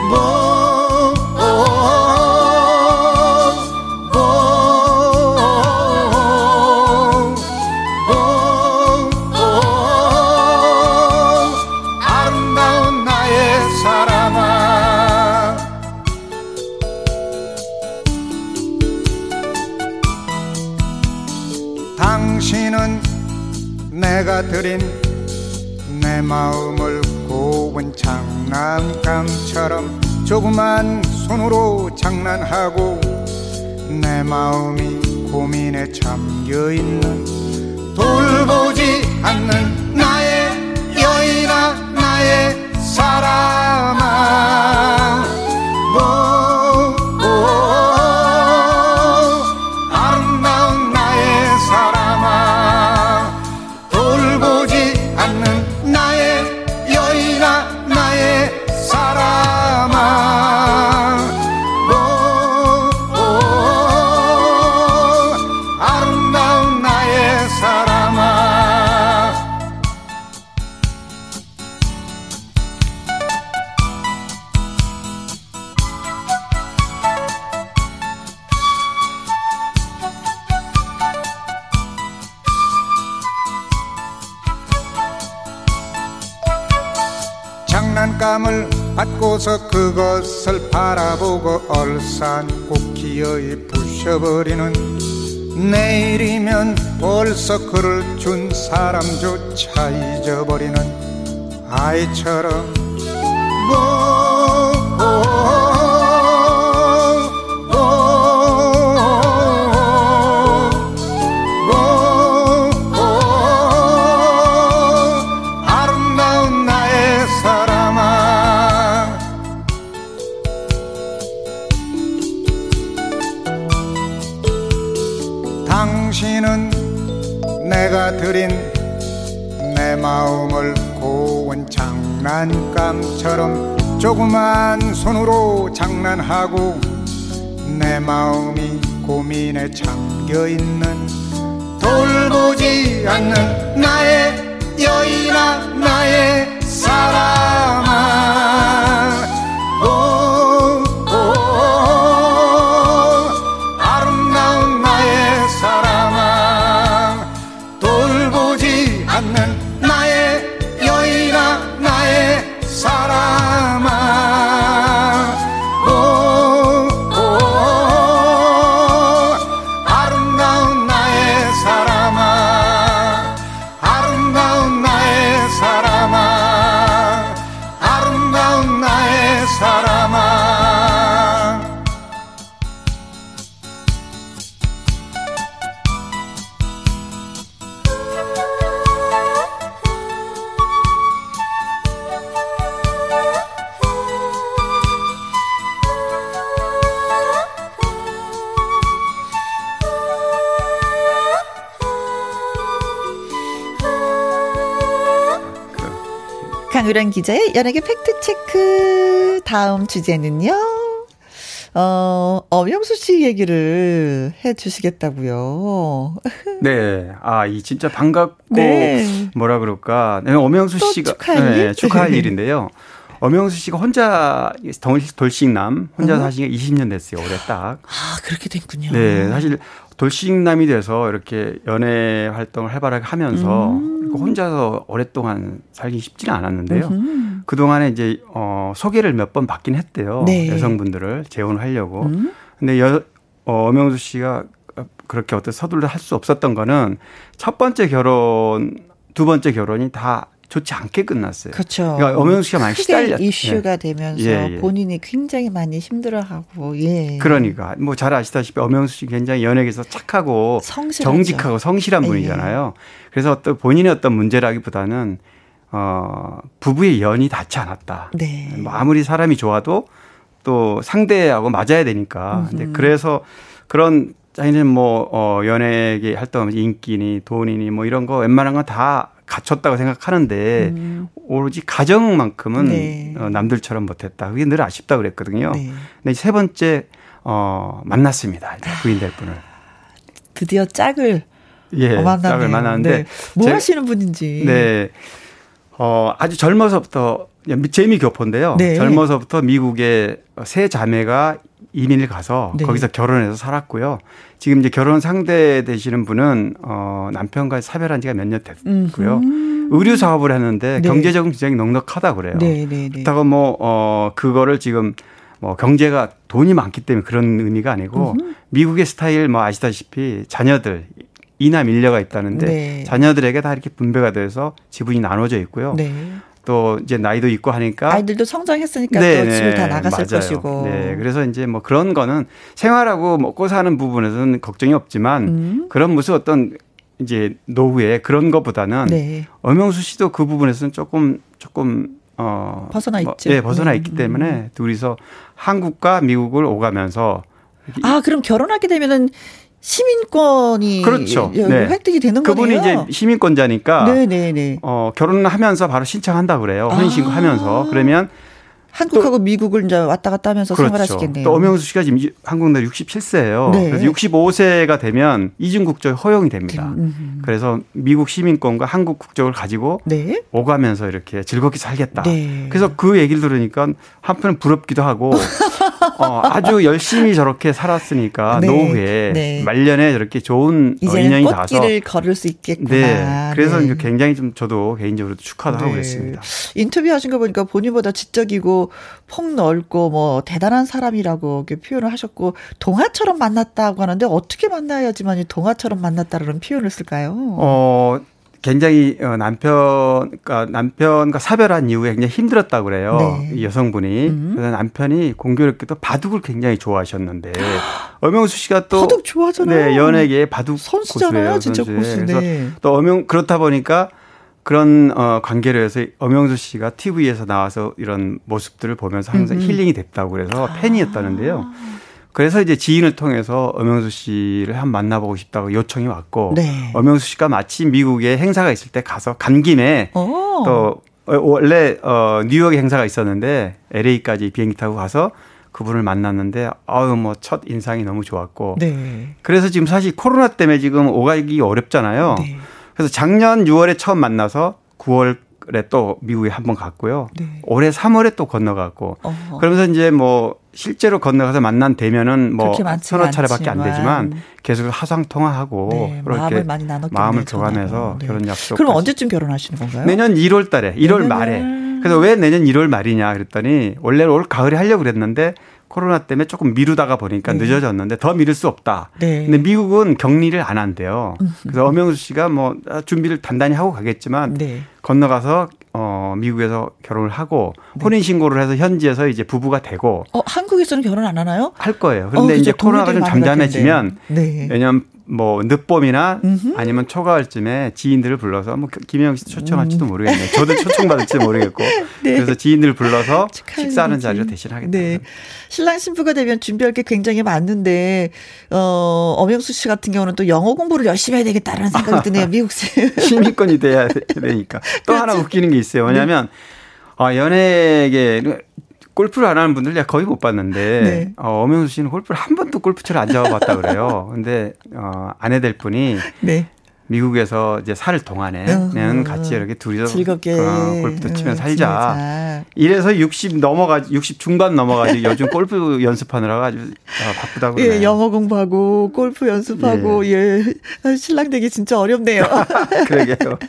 뭐 드린 내 마음을 고운 장난감처럼 조그만 손으로 장난하고 내 마음이 고민에 잠겨 있는 돌보지 않는 나의 여인아 나의 사람아 얼싸안고 기어이 부셔버리는 내일이면 벌써 그를 준 사람조차 잊어버리는 아이처럼 뭐, 뭐 조그만 손으로 장난하고 내 마음이 고민에 잠겨 있는 돌보지 않는 나의 여인아 나의 사랑아 기자의 연예계 팩트체크. 다음 주제는요. 어, 엄영수 씨 얘기를 해 주시겠다고요. 네. 아, 이 진짜 반갑고 네. 뭐라 그럴까? 네, 엄영수 씨가 축하할, 네, 축하할 일인데요. 엄영수 씨가 혼자 돌싱남 혼자 어? 사신 게 20년 됐어요. 올해 딱. 아, 그렇게 됐군요. 네. 사실 돌싱남이 돼서 이렇게 연애 활동을 활발하게 하면서 음. 혼자서 오랫동안 살기 쉽지는 않았는데요. 음. 그동안에 이제 어 소개를 몇 번 받긴 했대요. 네. 여성분들을 재혼을 하려고. 음. 근데 여, 어, 엄영수 씨가 그렇게 어떤 서둘러 할 수 없었던 거는 첫 번째 결혼, 두 번째 결혼이 다 좋지 않게 끝났어요. 그렇죠. 그러니까 엄영수 씨가 많이 시달렸 이슈가 예. 되면서 예, 예. 본인이 굉장히 많이 힘들어하고 예. 그러니까 뭐 잘 아시다시피 엄영수 씨 굉장히 연예계에서 착하고 성실하죠. 정직하고 성실한 예. 분이잖아요. 그래서 어떤 본인의 어떤 문제라기보다는 어 부부의 연이 닿지 않았다. 네. 뭐 아무리 사람이 좋아도 또 상대하고 맞아야 되니까. 근데 그래서 그런 자기는 뭐, 어, 연예계 활동하면서 인기니 돈이니 뭐 이런 거 웬만한 건 다 갖췄다고 생각하는데 음. 오로지 가정만큼은 네. 어, 남들처럼 못했다. 그게 늘 아쉽다 그랬거든요. 네. 근데 세 번째 어, 만났습니다. 부인 될 분을. 드디어 짝을 예, 만났네요. 짝을 만났는데 네. 뭐 제, 하시는 분인지. 네. 어, 아주 젊어서부터 재미 교포인데요. 네. 젊어서부터 미국의 세 자매가 이민을 가서 네. 거기서 결혼해서 살았고요. 지금 이제 결혼 상대 되시는 분은 어 남편과 사별한 지가 몇 년 됐고요. 음흠. 의류 사업을 했는데 네. 경제적인 굉장히 넉넉하다 그래요. 네, 네, 네. 그렇다고 뭐 어 그거를 지금 뭐 경제가 돈이 많기 때문에 그런 의미가 아니고 음흠. 미국의 스타일 뭐 아시다시피 자녀들 이남 일녀가 있다는데 네. 자녀들에게 다 이렇게 분배가 돼서 지분이 나눠져 있고요. 네. 또 이제 나이도 있고 하니까 아이들도 성장했으니까 네, 또 집을 네, 다 나갔을 맞아요. 것이고. 네. 그래서 이제 뭐 그런 거는 생활하고 먹고 사는 부분에서는 걱정이 없지만 음. 그런 무슨 어떤 이제 노후에 그런 것보다는 네. 엄영수 씨도 그 부분에서는 조금 조금 어 벗어나 뭐, 있죠. 예, 벗어나 음. 있기 때문에 둘이서 한국과 미국을 오가면서 아, 그럼 결혼하게 되면은 시민권이 그렇죠. 네. 획득이 되는 그분이 거네요. 그분이 이제 시민권자니까 네네네. 어, 결혼하면서 바로 신청한다 그래요. 혼인 신고하면서 아. 그러면 한국하고 미국을 이제 왔다 갔다 하면서 그렇죠. 생활하시겠네요. 또 엄영수 씨가 지금 한국 나이 67세예요. 네. 그래서 65세가 되면 이중 국적이 허용이 됩니다. 음. 그래서 미국 시민권과 한국 국적을 가지고 네. 오가면서 이렇게 즐겁게 살겠다. 네. 그래서 그 얘기를 들으니까 한편은 부럽기도 하고 어, 아주 열심히 저렇게 살았으니까 네. 노후에 네. 말년에 저렇게 좋은 어, 인연이 닿아서 꽃길을 걸을 수 있겠구나. 네. 그래서 네. 굉장히 좀 저도 개인적으로 축하도 하고 그랬습니다. 네. 인터뷰 하신 거 보니까 본인보다 지적이고 폭넓고 뭐 대단한 사람이라고 이렇게 표현을 하셨고 동화처럼 만났다고 하는데 어떻게 만나야지만 동화처럼 만났다라는 표현을 쓸까요? 어 굉장히 어, 남편, 그러니까 남편과 사별한 이후에 굉장히 힘들었다고 그래요. 네. 이 여성분이. 음. 그래서 남편이 공교롭게도 바둑을 굉장히 좋아하셨는데 엄영수 씨가 또 바둑 좋아하잖아요. 네, 연예계 바둑 선수잖아요, 고수예요, 진짜 고수. 그래서 네. 또 엄영 그렇다 보니까 그런 어 관계로 해서 엄영수 씨가 TV에서 나와서 이런 모습들을 보면서 항상 음. 힐링이 됐다고 그래서 팬이었다는데요. 아. 그래서 이제 지인을 통해서 엄영수 씨를 한 만나보고 싶다고 요청이 왔고 네. 엄영수 씨가 마침 미국에 행사가 있을 때 가서 간 김에 오. 또 어, 원래 어 뉴욕에 행사가 있었는데 LA까지 비행기 타고 가서 그분을 만났는데 아유 뭐 첫 인상이 너무 좋았고 네. 그래서 지금 사실 코로나 때문에 지금 오가기 어렵잖아요. 네. 그래서 작년 6월에 처음 만나서 9월 에 또 미국에 한 번 갔고요. 네. 올해 3월에 또 건너갔고. 어허. 그러면서 이제 뭐 실제로 건너가서 만난 대면은 뭐 서너 차례밖에 안 되지만 계속 화상 통화하고 네, 마음을 많이 나눴 마음을 교환해서 네. 결혼 약속. 그럼 언제쯤 결혼하시는 건가요? 내년 1월 달에 1월 말에. 그래서 왜 내년 1월 말이냐 그랬더니 원래 올 가을에 하려고 그랬는데 코로나 때문에 조금 미루다가 보니까 네. 늦어졌는데 더 미룰 수 없다. 네. 근데 미국은 격리를 안 한대요. 그래서 엄영수 씨가 뭐 준비를 단단히 하고 가겠지만 네. 건너가서 어 미국에서 결혼을 하고 네. 혼인 신고를 해서 현지에서 이제 부부가 되고 어 한국에서는 결혼 안 하나요? 할 거예요. 그런데 어, 이제 코로나가 좀 잠잠해지면 네. 왜냐면 뭐 늦봄이나 음흠. 아니면 초가을쯤에 지인들을 불러서 뭐 김영 씨 초청할지도 음. 모르겠네요. 저도 초청받을지 모르겠고 네. 그래서 지인들을 불러서 식사하는 자리를 대신하겠다. 네. 신랑 신부가 되면 준비할 게 굉장히 많은데 어 엄영수 씨 같은 경우는 또 영어 공부를 열심히 해야 되겠다라는 생각이 드네요. 미국 시민권이 돼야 되니까 또 그렇죠. 하나 웃기는 게 있어요. 왜냐하면 네. 어, 연예계 골프를 안 하는 분들 내가 거의 못 봤는데 네. 어, 엄영수 씨는 골프를 한 번도 골프채를 안 잡아봤다 그래요. 근데 어, 아내 될 분이 네. 미국에서 이제 살 동안에는 같이 이렇게 둘이서 즐겁게 어, 골프도 치면 살자. 이래서 60 넘어가 60 중반 넘어가지고 요즘 골프 연습하느라 아주 어, 바쁘다고 예, 영어 공부하고 골프 연습하고 예. 예. 신랑 되기 진짜 어렵네요. 그러게요.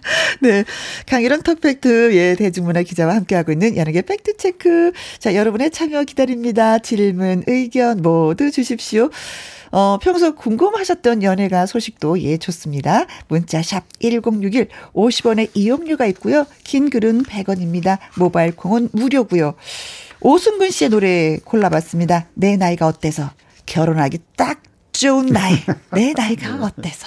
네. 강일원 턱팩트 예, 대중문화 기자와 함께하고 있는 연예계 팩트 체크. 자, 여러분의 참여 기다립니다. 질문, 의견 모두 주십시오. 어, 평소 궁금하셨던 연예가 소식도 예, 좋습니다. 문자 샵 1061, 50원의 이용료가 있고요. 긴 글은 100원입니다. 모바일 콩은 무료고요. 오승근 씨의 노래 골라봤습니다. 내 나이가 어때서? 결혼하기 딱 좋은 나이. 내 나이가 어때서?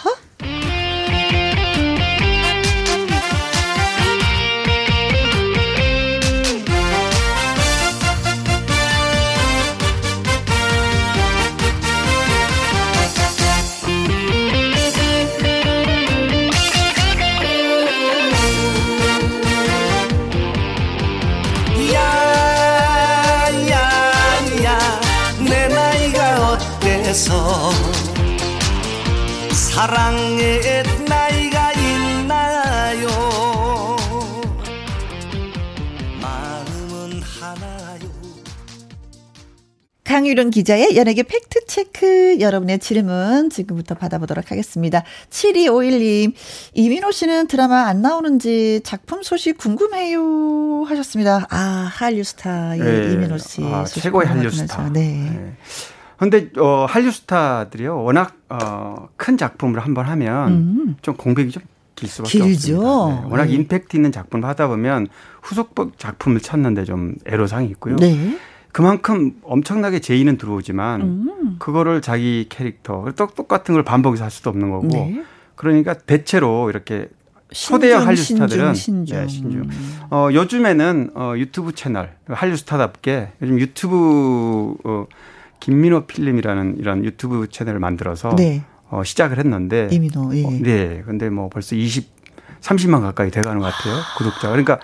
사랑의 나이가 있나요 마음은 하나요 강유론 기자의 연예계 팩트체크 여러분의 질문 지금부터 받아보도록 하겠습니다. 7251님 이민호 씨는 드라마 안 나오는지 작품 소식 궁금해요 하셨습니다. 아 한류 스타의 네. 이민호 씨 아, 최고의 한류 스타. 네. 네. 근데 어 한류 스타들이요 워낙 어큰 작품을 한번 하면 음. 좀 공백이 좀 길 수밖에 길죠. 없습니다. 네. 워낙 네. 임팩트 있는 작품을 하다 보면 후속 작품을 찾는데 좀 애로사항이 있고요. 네. 그만큼 엄청나게 제의는 들어오지만 음. 그거를 자기 캐릭터 똑 똑같은 걸 반복해서 할 수도 없는 거고 네. 그러니까 대체로 이렇게 초대형 한류 스타들은 신중, 네, 신중. 어 요즘에는 어 유튜브 채널 한류 스타답게 요즘 유튜브 어 김민호 필름이라는 이런 유튜브 채널을 만들어서 네. 어, 시작을 했는데 이민호 예. 어, 네. 근데 뭐 벌써 20 30만 가까이 돼 가는 것 같아요. 구독자. 그러니까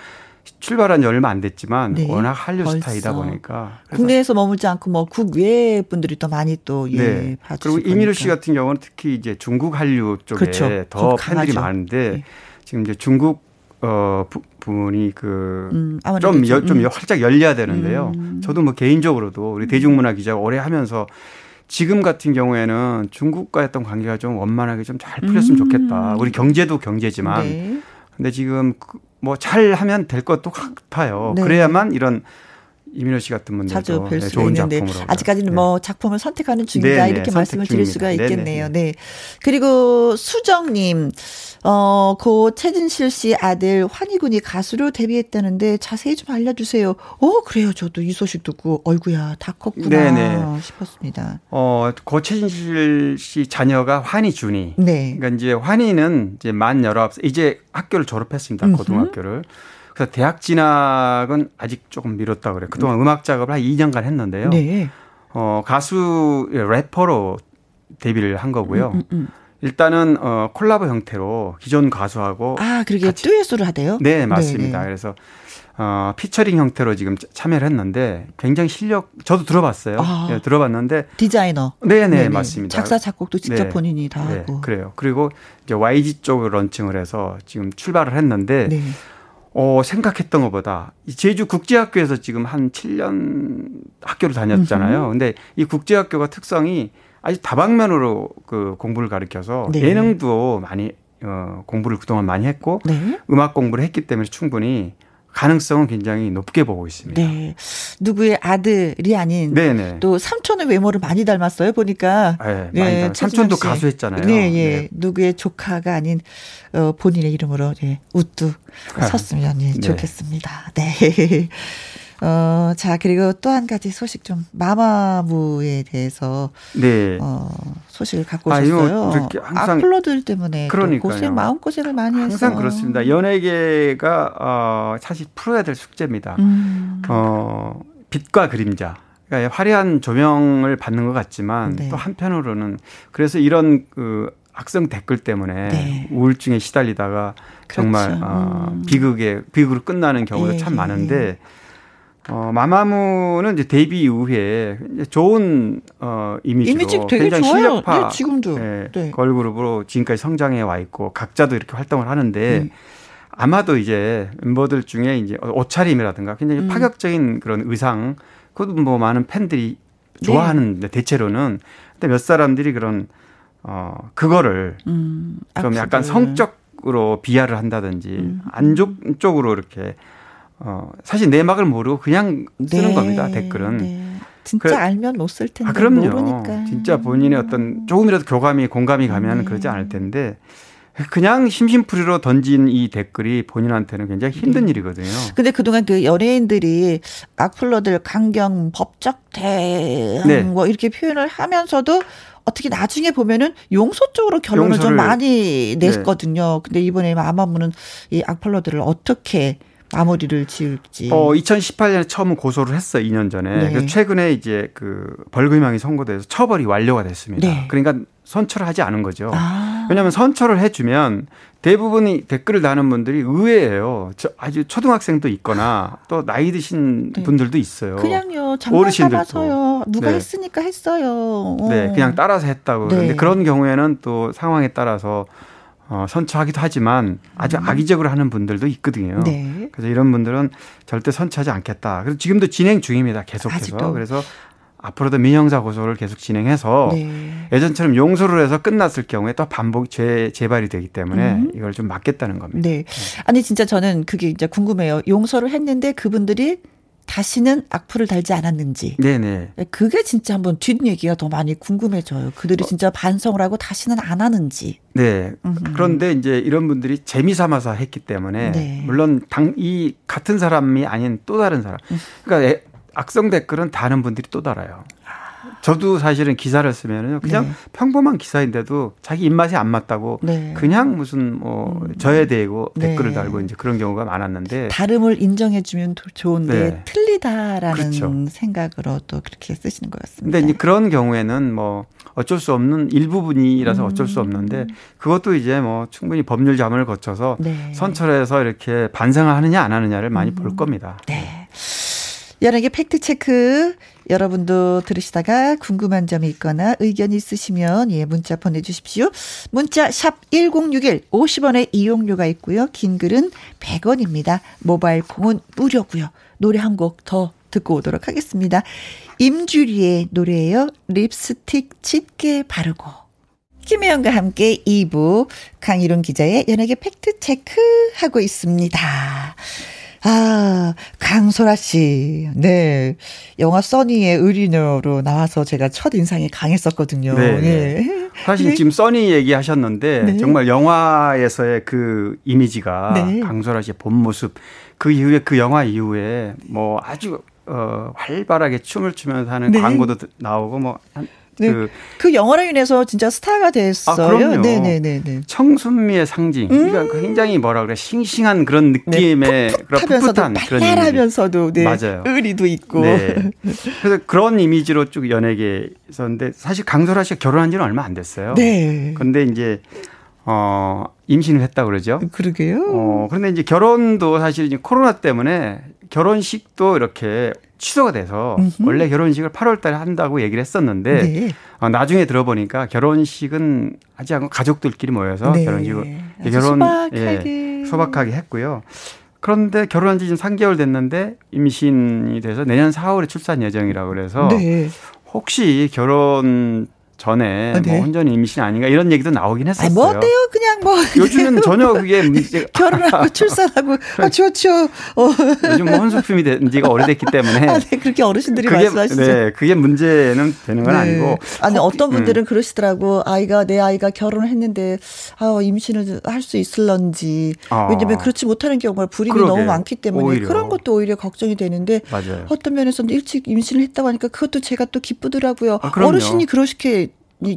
출발한 지 얼마 안 됐지만 네. 워낙 한류 벌써. 스타이다 보니까 국내에서 머물지 않고 뭐 국외 분들이 또 많이 또 예, 네. 그리고 이민호 씨 같은 경우는 특히 이제 중국 한류 쪽에 그렇죠. 더 팬들이 많은데 네. 지금 이제 중국 어 부, 분이 그좀좀 음, 좀 음. 활짝 열려야 되는데요. 음. 저도 뭐 개인적으로도 우리 대중문화 기자 오래 하면서 지금 같은 경우에는 중국과 했던 관계가 좀 원만하게 좀 잘 풀렸으면 음. 좋겠다. 우리 경제도 경제지만 네. 근데 지금 그 뭐잘 하면 될 것도 같아요. 네. 그래야만 이런 이민호 씨 같은 분들도 자주 뵐 네, 좋은 있는데 작품으로 아직까지는 네. 뭐 작품을 선택하는 중이다 네, 네 이렇게 말씀을 드릴 수가 있겠네요. 네. 그리고 수정님 어, 고 최진실 씨 아들 환희군이 가수로 데뷔했다는데 자세히 좀 알려주세요. 어, 그래요. 저도 이 소식 듣고, 어이구야, 다 컸구나 네네. 싶었습니다. 어, 고 최진실 씨 자녀가 환희준이. 네. 그러니까 이제 환희는 이제 만 19살, 이제 학교를 졸업했습니다. 고등학교를. 그래서 대학 진학은 아직 조금 미뤘다 그래요. 그동안 음악 작업을 한 2년간 했는데요. 네. 어, 가수 래퍼로 데뷔를 한 거고요. 음, 음, 음. 일단은 어 콜라보 형태로 기존 가수하고 아 그러게 듀엣으로 하대요? 네 맞습니다. 네네. 그래서 어 피처링 형태로 지금 참여를 했는데 굉장히 실력 저도 들어봤어요. 아, 네, 들어봤는데 디자이너. 네네 네네. 맞습니다. 작사 작곡도 직접 네. 본인이 다 네, 하고 그래요. 그리고 이제 YG 쪽을 런칭을 해서 지금 출발을 했는데. 네. 어, 생각했던 것보다 제주 국제학교에서 지금 한 7년 학교를 다녔잖아요. 근데 이 국제학교가 특성이 아주 다방면으로 그 공부를 가르쳐서 네. 예능도 많이 어 공부를 그동안 많이 했고 네. 음악 공부를 했기 때문에 충분히 가능성은 굉장히 높게 보고 있습니다. 네. 누구의 아들이 아닌 네네. 네. 또 삼촌의 외모를 많이 닮았어요 보니까. 네, 네 삼촌도 가수했잖아요. 네, 예. 네. 누구의 조카가 아닌 어, 본인의 이름으로 예, 우뚝 섰으면 예, 네. 좋겠습니다. 네. 어, 자, 그리고 또 한 가지 소식 좀 마마무에 대해서 네. 어, 소식을 갖고 아, 오셨어요. 항상 악플러들 때문에 고생 마음 고생을 많이 항상 해서 항상 그렇습니다. 연예계가 어, 사실 풀어야 될 숙제입니다. 음. 어, 빛과 그림자. 그러니까 화려한 조명을 받는 것 같지만 네. 또 한편으로는 그래서 이런 그 악성 댓글 때문에 네. 우울증에 시달리다가 그렇죠. 정말 어, 음. 비극에 비극으로 끝나는 경우도 네. 참 많은데 어, 마마무는 이제 데뷔 이후에 좋은 어, 이미지로 이미지 되게 굉장히 좋아요. 실력파 네, 지금도 예, 네. 걸그룹으로 지금까지 성장해 와 있고 각자도 이렇게 활동을 하는데 음. 아마도 이제 멤버들 중에 이제 옷차림이라든가 굉장히 음. 파격적인 그런 의상 그것도 뭐 많은 팬들이 좋아하는데 네. 대체로는 근데 몇 사람들이 그런 어 그거를 음, 좀 약간 성적 으로 비하를 한다든지 음. 안쪽 쪽으로 이렇게 어, 사실 내막을 모르고 그냥 쓰는 네. 겁니다, 댓글은. 네. 진짜 그, 알면 못 쓸 텐데. 아, 그럼요. 모르니까. 진짜 본인의 어떤 조금이라도 교감이, 공감이 가면 네. 그러지 않을 텐데. 그냥 심심풀이로 던진 이 댓글이 본인한테는 굉장히 힘든 네. 일이거든요. 근데 그동안 그 연예인들이 악플러들 강경, 법적 대응 네. 뭐 이렇게 표현을 하면서도 어떻게 나중에 보면은 용서 쪽으로 결론을 좀 많이 네. 냈거든요. 네. 근데 이번에 아마무는 이 악플러들을 어떻게 마무리를 지을지. 어, 2018년에 처음 고소를 했어요. 2년 전에. 네. 최근에 이제 그 벌금형이 선고돼서 처벌이 완료가 됐습니다. 네. 그러니까 선처를 하지 않은 거죠. 아. 왜냐하면 선처를 해주면 대부분이 댓글을 다는 분들이 의외예요. 저 아주 초등학생도 있거나 또 나이 드신 네. 분들도 있어요. 그냥요. 장난 삼아서요. 누가 네. 했으니까 했어요. 어. 네, 그냥 따라서 했다고. 네. 그런데 그런 경우에는 또 상황에 따라서 어, 선처하기도 하지만 아주 음. 악의적으로 하는 분들도 있거든요. 네. 그래서 이런 분들은 절대 선처하지 않겠다. 그래서 지금도 진행 중입니다. 계속해서. 아직도. 그래서 앞으로도 민형사 고소를 계속 진행해서 네. 예전처럼 용서를 해서 끝났을 경우에 또 반복 재 재발이 되기 때문에 음. 이걸 좀 막겠다는 겁니다. 네. 아니 진짜 저는 그게 이제 궁금해요. 용서를 했는데 그분들이 다시는 악플을 달지 않았는지. 네네. 그게 진짜 한번 뒷얘기가 더 많이 궁금해져요. 그들이 어. 진짜 반성을 하고 다시는 안 하는지. 네. 음흠. 그런데 이제 이런 분들이 재미 삼아서 했기 때문에 네. 물론 당 이 같은 사람이 아닌 또 다른 사람. 음. 그러니까 악성 댓글은 다른 분들이 또 달아요. 저도 사실은 기사를 쓰면은 그냥 네. 평범한 기사인데도 자기 입맛에 안 맞다고 네. 그냥 무슨 뭐 음. 저에 대고 네. 댓글을 달고 이제 그런 경우가 많았는데 다름을 인정해주면 좋은데 네. 틀리다라는 그렇죠. 생각으로 또 그렇게 쓰시는 것 같습니다. 근데 이제 그런 경우에는 뭐 어쩔 수 없는 일부분이라서 어쩔 수 없는데 그것도 이제 뭐 충분히 법률 자문을 거쳐서 네. 선처해서 이렇게 반성을 하느냐 안 하느냐를 많이 음. 볼 겁니다. 네. 연예계 팩트 체크 여러분도 들으시다가 궁금한 점이 있거나 의견 있으시면 예 문자 보내주십시오. 문자 샵 1061 50원의 이용료가 있고요. 긴 글은 100원입니다. 모바일 콩은 무료고요. 노래 한 곡 더 듣고 오도록 하겠습니다. 임주리의 노래예요. 립스틱 짙게 바르고. 김혜영과 함께 2부 강희룡 기자의 연예계 팩트체크 하고 있습니다. 아, 강소라 씨. 네. 영화 써니의 의리녀로 나와서 제가 첫 인상이 강했었거든요. 네. 예. 사실 네. 지금 써니 얘기하셨는데 네. 정말 영화에서의 그 이미지가 네. 강소라 씨의 본 모습 그 이후에 그 영화 이후에 뭐 아주 어 활발하게 춤을 추면서 하는 네. 광고도 나오고 뭐 네. 그, 그 영화로 인해서 진짜 스타가 됐어요. 아, 그럼요. 네네네. 청순미의 상징. 음. 그러니까 굉장히 뭐라 그래 싱싱한 그런 느낌의 네, 그런 풋풋한 그런 하면서도 네. 맞아요. 의리도 있고. 네. 그래서 그런 이미지로 쭉 연예계에 있었는데 사실 강소라 씨가 결혼한 지는 얼마 안 됐어요. 네. 근데 이제 어 임신을 했다 그러죠. 그러게요. 어 그런데 이제 결혼도 사실 이제 코로나 때문에 결혼식도 이렇게 취소가 돼서 음흠. 원래 결혼식을 8월 달에 한다고 얘기를 했었는데 네. 어, 나중에 들어보니까 결혼식은 하지 않고 가족들끼리 모여서 네. 결혼식을 결혼 소박하게. 예, 소박하게 했고요. 그런데 결혼한 지 지금 3개월 됐는데 임신이 돼서 내년 4월에 출산 예정이라고 그래서 네. 혹시 결혼 전에 아, 네. 뭐 혼전 임신 아닌가 이런 얘기도 나오긴 했었어요. 뭐 어때요? 그냥 뭐 요즘은 전혀 그게 문제 결혼하고 출산하고 아, 좋죠. 어. 요즘 뭐 혼수품이 된 지가 오래됐기 때문에 아, 네, 그렇게 어르신들이 그게, 말씀하시죠. 네, 그게 문제는 되는 건 네. 아니고 아니 어떤 분들은 음. 그러시더라고 아이가 내 아이가 결혼을 했는데 아 임신을 할 수 있을런지 아. 왜냐면 그렇지 못하는 경우가 불임이. 너무 많기 때문에 오히려. 그런 것도 오히려 걱정이 되는데 맞아요. 어떤 면에서는 일찍 임신을 했다고 하니까 그것도 제가 또 기쁘더라고요. 아, 어르신이 그렇게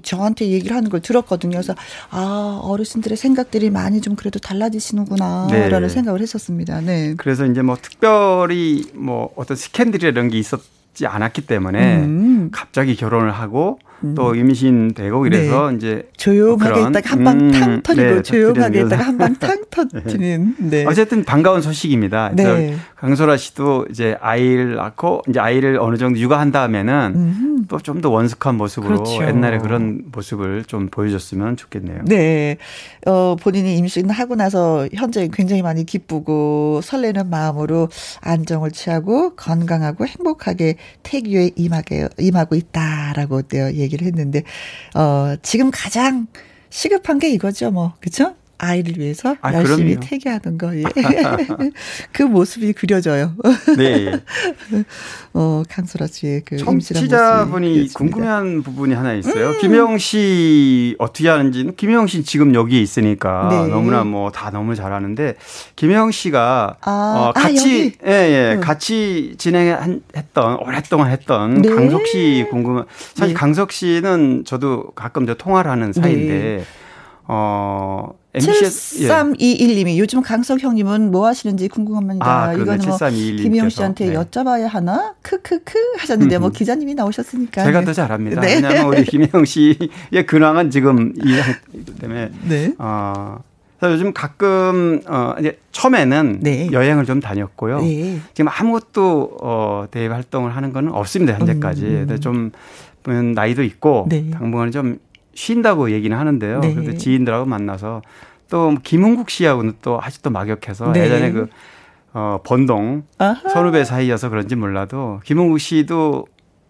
저한테 얘기를 하는 걸 들었거든요. 그래서 아 어르신들의 생각들이 많이 좀 그래도 달라지시는구나라는 네. 생각을 했었습니다. 네. 그래서 이제 뭐 특별히 뭐 어떤 스캔들이라는 게 있었지 않았기 때문에 음. 갑자기 결혼을 하고 음. 또 임신되고 이래서 네. 이제 조용하게 뭐 있다가 한방 탕 음, 터리고 네, 조용하게 있다가 한방 탕 터지는. 네. 어쨌든 반가운 소식입니다. 네. 강소라 씨도 이제 아이를 낳고 이제 아이를 어느 정도 육아한 다음에는 음. 또좀 더 원숙한 모습으로 그렇죠. 옛날에 그런 모습을 좀 보여줬으면 좋겠네요. 네. 어, 본인이 임신하고 나서 현재 굉장히 많이 기쁘고 설레는 마음으로 안정을 취하고 건강하고 행복하게 태교에 임하게 임하고 있다라고 얘기 얘기를 했는데 어 지금 가장 시급한 게 이거죠, 뭐. 그쵸? 아이를 위해서 아, 열심히 그럼요. 태교하는 거. 예. 그 모습이 그려져요. 네. 어, 강소라 씨의 그 청취자분이 궁금한 부분이 하나 있어요. 음. 김영 씨 어떻게 하는지 김영 씨 지금 여기에 있으니까 네. 너무나 뭐 다 너무 잘하는데 김영 씨가 아, 어, 아, 같이 아, 예, 예, 음. 같이 진행했던 오랫동안 했던 네. 강석 씨 궁금 사실 네. 강석 씨는 저도 가끔 저 통화를 하는 사이인데 네. 어, MBC 7321님이 예. 요즘 강석 형님은 뭐 하시는지 궁금합니다. 아, 이거는 뭐 김희영 씨한테 네. 여쭤봐야 하나? 크크크 하셨는데 뭐 기자님이 나오셨으니까. 제가 더 잘합니다. 네. 왜냐하면 우리 김희영 씨의 근황은 지금 이 때문에 네. 어, 그래서 요즘 가끔 어 이제 처음에는 네. 여행을 좀 다녔고요. 네. 지금 아무것도 어 대외 활동을 하는 건 없습니다 현재까지. 음. 근데 좀 나이도 있고 네. 당분간 좀 쉰다고 얘기는 하는데요. 네. 그래도 지인들하고 만나서 또 김흥국 씨하고는 또 아직도 막역해서 네. 예전에 그 어, 번동 아하. 선후배 사이여서 그런지 몰라도 김흥국 씨도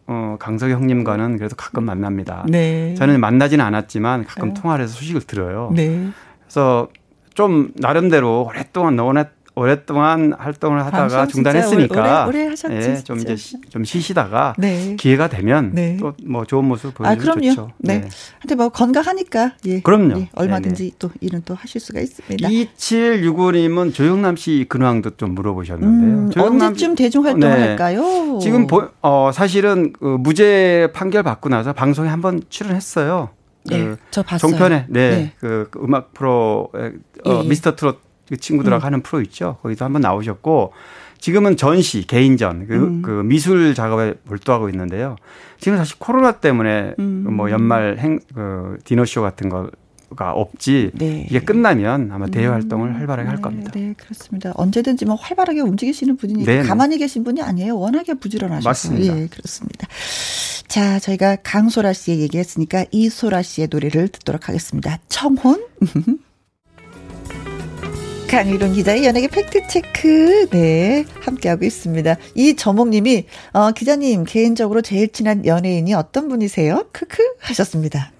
어, 강석 형님과는 그래도 가끔 만납니다. 네. 저는 만나지는 않았지만 가끔 네. 통화를 해서 소식을 들어요. 네. 그래서 좀 나름대로 오랫동안 너무나 오랫동안 활동을 하다가 중단했으니까 오래, 오래 하셨죠, 예, 좀 이제 시, 좀 쉬시다가 네. 기회가 되면 네. 또뭐 좋은 모습 아, 보여주면 아, 좋죠. 네. 네. 하여튼 뭐 건강하니까 예. 그럼요. 예, 얼마든지 네네. 또 일은 또 하실 수가 있습니다. 2765님은 조영남 씨 근황도 좀 물어보셨는데요. 음, 언제쯤 대중 활동을 네. 할까요? 지금 보, 어, 사실은 그 무죄 판결 받고 나서 방송에 한번 출연했어요. 네, 그저 봤어요. 종편에 네, 네. 그, 그 음악 프로 어, 예, 예. 미스터 트롯 그 친구들하고 음. 하는 프로 있죠. 거기도 한번 나오셨고 지금은 전시 개인전 그, 음. 그 미술 작업에 몰두하고 있는데요. 지금 사실 코로나 때문에 음. 뭐 연말 행, 그 디너쇼 같은 거. 가 없지 네. 이게 끝나면 아마 대외 음. 활동을 활발하게 할 네, 겁니다. 네, 그렇습니다. 언제든지 뭐 활발하게 움직이시는 분이니 네, 네. 가만히 계신 분이 아니에요. 워낙에 부지런하셔서. 맞습니다. 예, 그렇습니다. 자, 저희가 강소라 씨의 얘기했으니까 이소라 씨의 노래를 듣도록 하겠습니다. 청혼. 강희룡 기자의 연예계 팩트체크, 네, 함께하고 있습니다. 이 저목님이, 어, 기자님, 개인적으로 제일 친한 연예인이 어떤 분이세요? 크크 하셨습니다.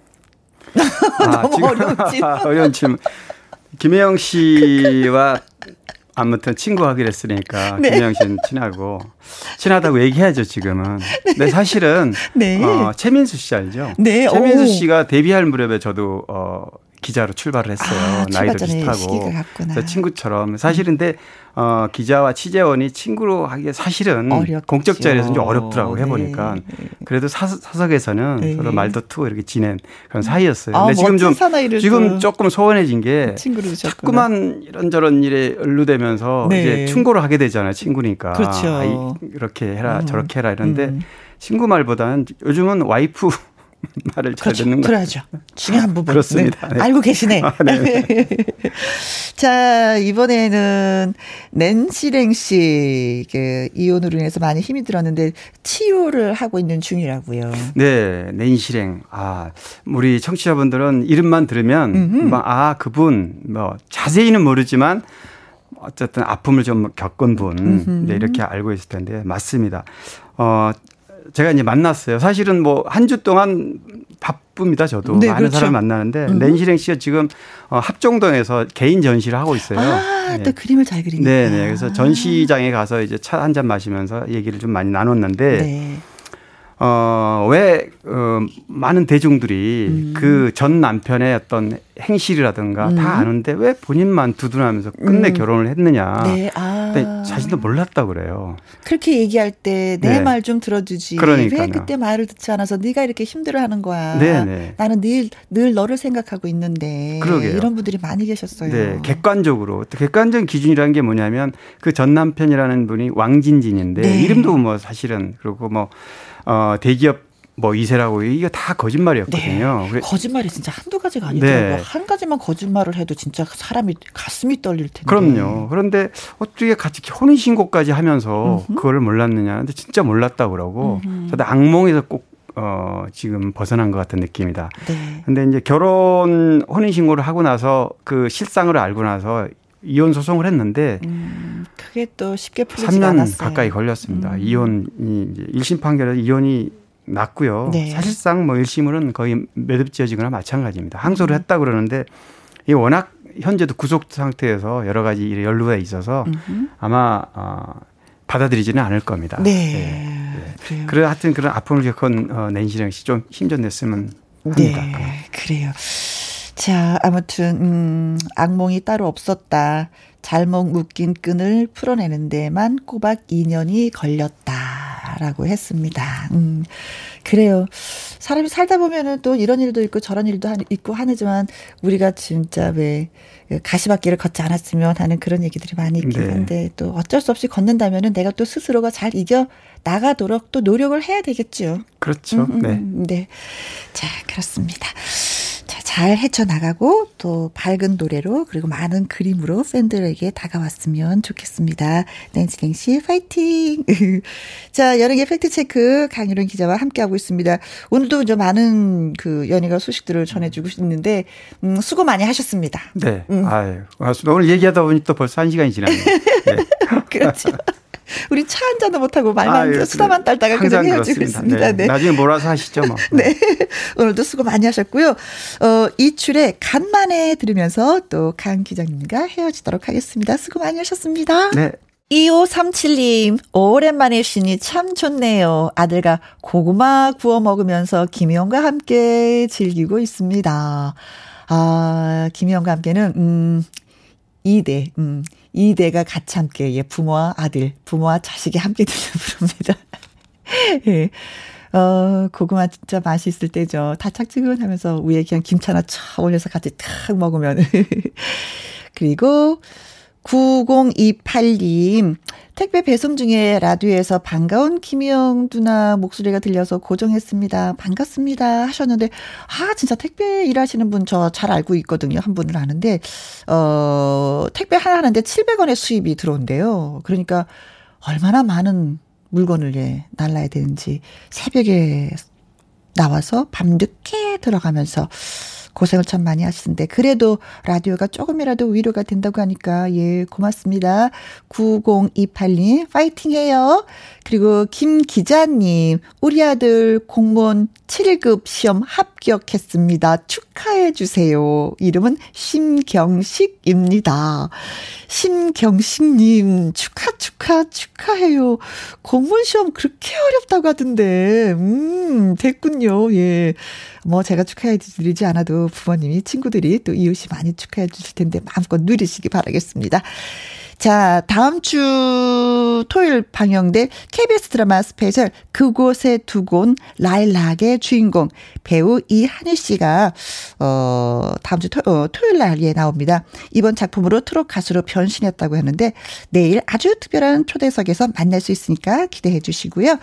아, 너무 어려운 어려운 질문. 김혜영 씨와 아무튼 친구 하기로 했으니까 네. 김혜영 씨는 친하고 친하다고 얘기해야죠 지금은. 네. 근데 사실은 네. 어, 최민수 씨 알죠? 네. 최민수 오. 씨가 데뷔할 무렵에 저도 어, 기자로 출발을 했어요. 아, 나이도 비슷하고. 친구처럼 사실은데 어, 기자와 취재원이 친구로 하기에 사실은 어렵죠. 공적 자리에서 좀 어렵더라고 네. 해보니까 그래도 사, 사석에서는 네. 서로 말도 트고 이렇게 지낸 그런 사이였어요. 아, 근데 지금 좀 지금 조금 소원해진 게 자꾸만 이런저런 일에 연루되면서 네. 이제 충고를 하게 되잖아요. 친구니까 그렇죠. 아, 이렇게 해라 음. 저렇게 해라 이런데 음. 친구 말보다는 요즘은 와이프 말을 잘 그렇죠. 듣는 거 그래야죠. 중요한 부분. 그렇습니다. 네. 네. 알고 계시네. 아, 네. 자, 이번에는 낸시랭 씨, 그, 이혼으로 인해서 많이 힘이 들었는데, 치유를 하고 있는 중이라고요. 네, 낸시랭. 아, 우리 청취자분들은 이름만 들으면, 막, 아, 그분, 뭐, 자세히는 모르지만, 어쨌든 아픔을 좀 겪은 분, 네, 이렇게 알고 있을 텐데, 맞습니다. 어, 제가 이제 만났어요. 사실은 뭐 한 주 동안 바쁩니다. 저도 네, 많은 그렇죠. 사람 만나는데 음. 낸시랭 씨가 지금 어, 합정동에서 개인 전시를 하고 있어요. 아, 네. 또 그림을 잘 그리니까. 네, 네. 그래서 전시장에 가서 이제 차 한 잔 마시면서 얘기를 좀 많이 나눴는데 네. 어, 왜, 어, 많은 대중들이 음. 그전 남편의 어떤 행실이라든가 음. 다 아는데 왜 본인만 두둔하면서 끝내 음. 결혼을 했느냐. 네. 아. 자신도 몰랐다 그래요. 그렇게 얘기할 때 내 말좀 네. 들어주지. 그러니까요. 왜 그때 말을 듣지 않아서 네가 이렇게 힘들어하는 거야. 네네. 네. 나는 늘, 늘 너를 생각하고 있는데. 그러게요. 이런 분들이 많이 계셨어요. 네. 객관적으로. 객관적인 기준이라는 게 뭐냐면 그 전 남편이라는 분이 왕진진인데 네. 이름도 뭐 사실은 그리고 뭐 어, 대기업 뭐 이세라고 이게 다 거짓말이었거든요. 네. 거짓말이 진짜 한두 가지가 아니더라고요. 네. 한 가지만 거짓말을 해도 진짜 사람이 가슴이 떨릴 텐데. 그럼요. 그런데 어떻게 같이 혼인 신고까지 하면서 음흠. 그거를 몰랐느냐. 근데 진짜 몰랐다고 그러고 저도 악몽에서 꼭 어, 지금 벗어난 것 같은 느낌이다. 네. 근데 이제 결혼 혼인 신고를 하고 나서 그 실상을 알고 나서 이혼 소송을 했는데 음, 그게 또 쉽게 풀리지 3년 않았어요. 가까이 걸렸습니다. 음. 이혼이 이제 1심 판결에 이혼이 났고요. 네. 사실상 뭐 1심으로는 거의 매듭지어지거나 마찬가지입니다. 항소를 음. 했다 그러는데 이 워낙 현재도 구속 상태에서 여러 가지 일에 연루가 있어서 음흠. 아마 어, 받아들이지는 않을 겁니다. 네. 네. 네. 그래 하여튼 그런 아픔을 겪은 어, 낸시령 씨 좀 힘좀 냈으면 합니다. 네. 그래요. 자, 아무튼, 음, 악몽이 따로 없었다. 잘못 묶인 끈을 풀어내는 데만 꼬박 2년이 걸렸다. 라고 했습니다. 음, 그래요. 사람이 살다 보면은 또 이런 일도 있고 저런 일도 있고 하지만 우리가 진짜 왜 가시밭길을 걷지 않았으면 하는 그런 얘기들이 많이 있긴 네. 한데 또 어쩔 수 없이 걷는다면은 내가 또 스스로가 잘 이겨 나가도록 또 노력을 해야 되겠죠. 그렇죠. 음, 음, 네. 네. 자, 그렇습니다. 자, 잘 헤쳐나가고 또 밝은 노래로 그리고 많은 그림으로 팬들에게 다가왔으면 좋겠습니다. 낸시냉시 파이팅! 자, 여름의 팩트체크 강유론 기자와 함께하고 있습니다. 오늘도 이 많은 그 연예가 소식들을 전해주고 있는데, 음, 수고 많이 하셨습니다. 네. 음. 아유, 오늘 얘기하다 보니 또 벌써 한 시간이 지났네요. 네. 그렇죠. 우리 차 한 잔도 못하고 말만 아, 수다만 떨다가 그냥 헤어지고 있습니다. 네. 네. 나중에 몰아서 하시죠, 뭐. 네. 오늘도 수고 많이 하셨고요. 어, 이출에 간만에 들으면서 또 강 기자님과 헤어지도록 하겠습니다. 수고 많이 하셨습니다. 네. 2537님, 오랜만에 쉬니 참 좋네요. 아들과 고구마 구워 먹으면서 김희영과 함께 즐기고 있습니다. 아, 김희영과 함께는, 음, 2대, 음, 2대가 같이 함께, 예, 부모와 아들, 부모와 자식이 함께 듣는 부릅니다. 예. 어, 고구마 진짜 맛있을 때죠. 다착지근하면서 위에 그냥 김치 하나 촥 올려서 같이 탁 먹으면. 그리고 9028님, 택배 배송 중에 라디오에서 반가운 김희영 누나 목소리가 들려서 고정했습니다. 반갑습니다. 하셨는데, 아, 진짜 택배 일하시는 분 저 잘 알고 있거든요. 한 분을 아는데, 어, 택배 하나 하는데 700원의 수입이 들어온대요. 그러니까 얼마나 많은 물건을 예, 날라야 되는지 새벽에 나와서 밤늦게 들어가면서 고생을 참 많이 하시는데 그래도 라디오가 조금이라도 위로가 된다고 하니까 예 고맙습니다. 9028님 파이팅해요. 그리고 김 기자님 우리 아들 공무원 7급 시험 합 격했습니다. 축하해 주세요. 이름은 심경식입니다. 심경식님 축하 축하 축하해요. 공무원 시험 그렇게 어렵다고 하던데 음 됐군요. 예. 뭐 제가 축하해 드리지 않아도 부모님이 친구들이 또 이웃이 많이 축하해 주실 텐데 마음껏 누리시기 바라겠습니다. 자, 다음 주 토요일 방영될 KBS 드라마 스페셜 그곳에 두고 온 라일락의 주인공 배우 이한위 씨가 어 다음 주 토, 어, 토요일 날에 나옵니다. 이번 작품으로 트롯 가수로 변신했다고 하는데 내일 아주 특별한 초대석에서 만날 수 있으니까 기대해 주시고요.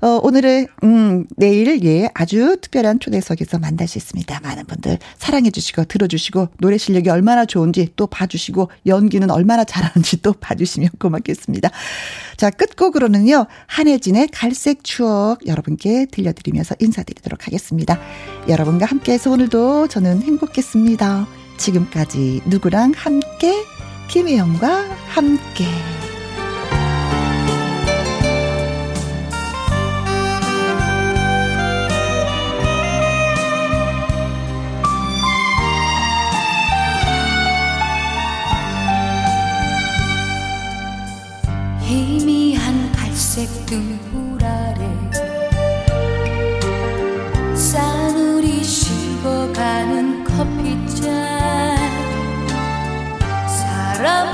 어 오늘은 음 내일 예 아주 특별한 초대석에서 만날 수 있습니다. 많은 분들 사랑해 주시고 들어 주시고 노래 실력이 얼마나 좋은지 또 봐 주시고 연기는 얼마나 잘하는지 또 봐주시면 고맙겠습니다. 자, 끝곡으로는요, 한혜진의 갈색 추억 여러분께 들려드리면서 인사드리도록 하겠습니다. 여러분과 함께해서 오늘도 저는 행복했습니다. 지금까지 누구랑 함께, 김혜영과 함께. 갈색 등불 아래. 싸늘이 식어가는 커피잔. 사람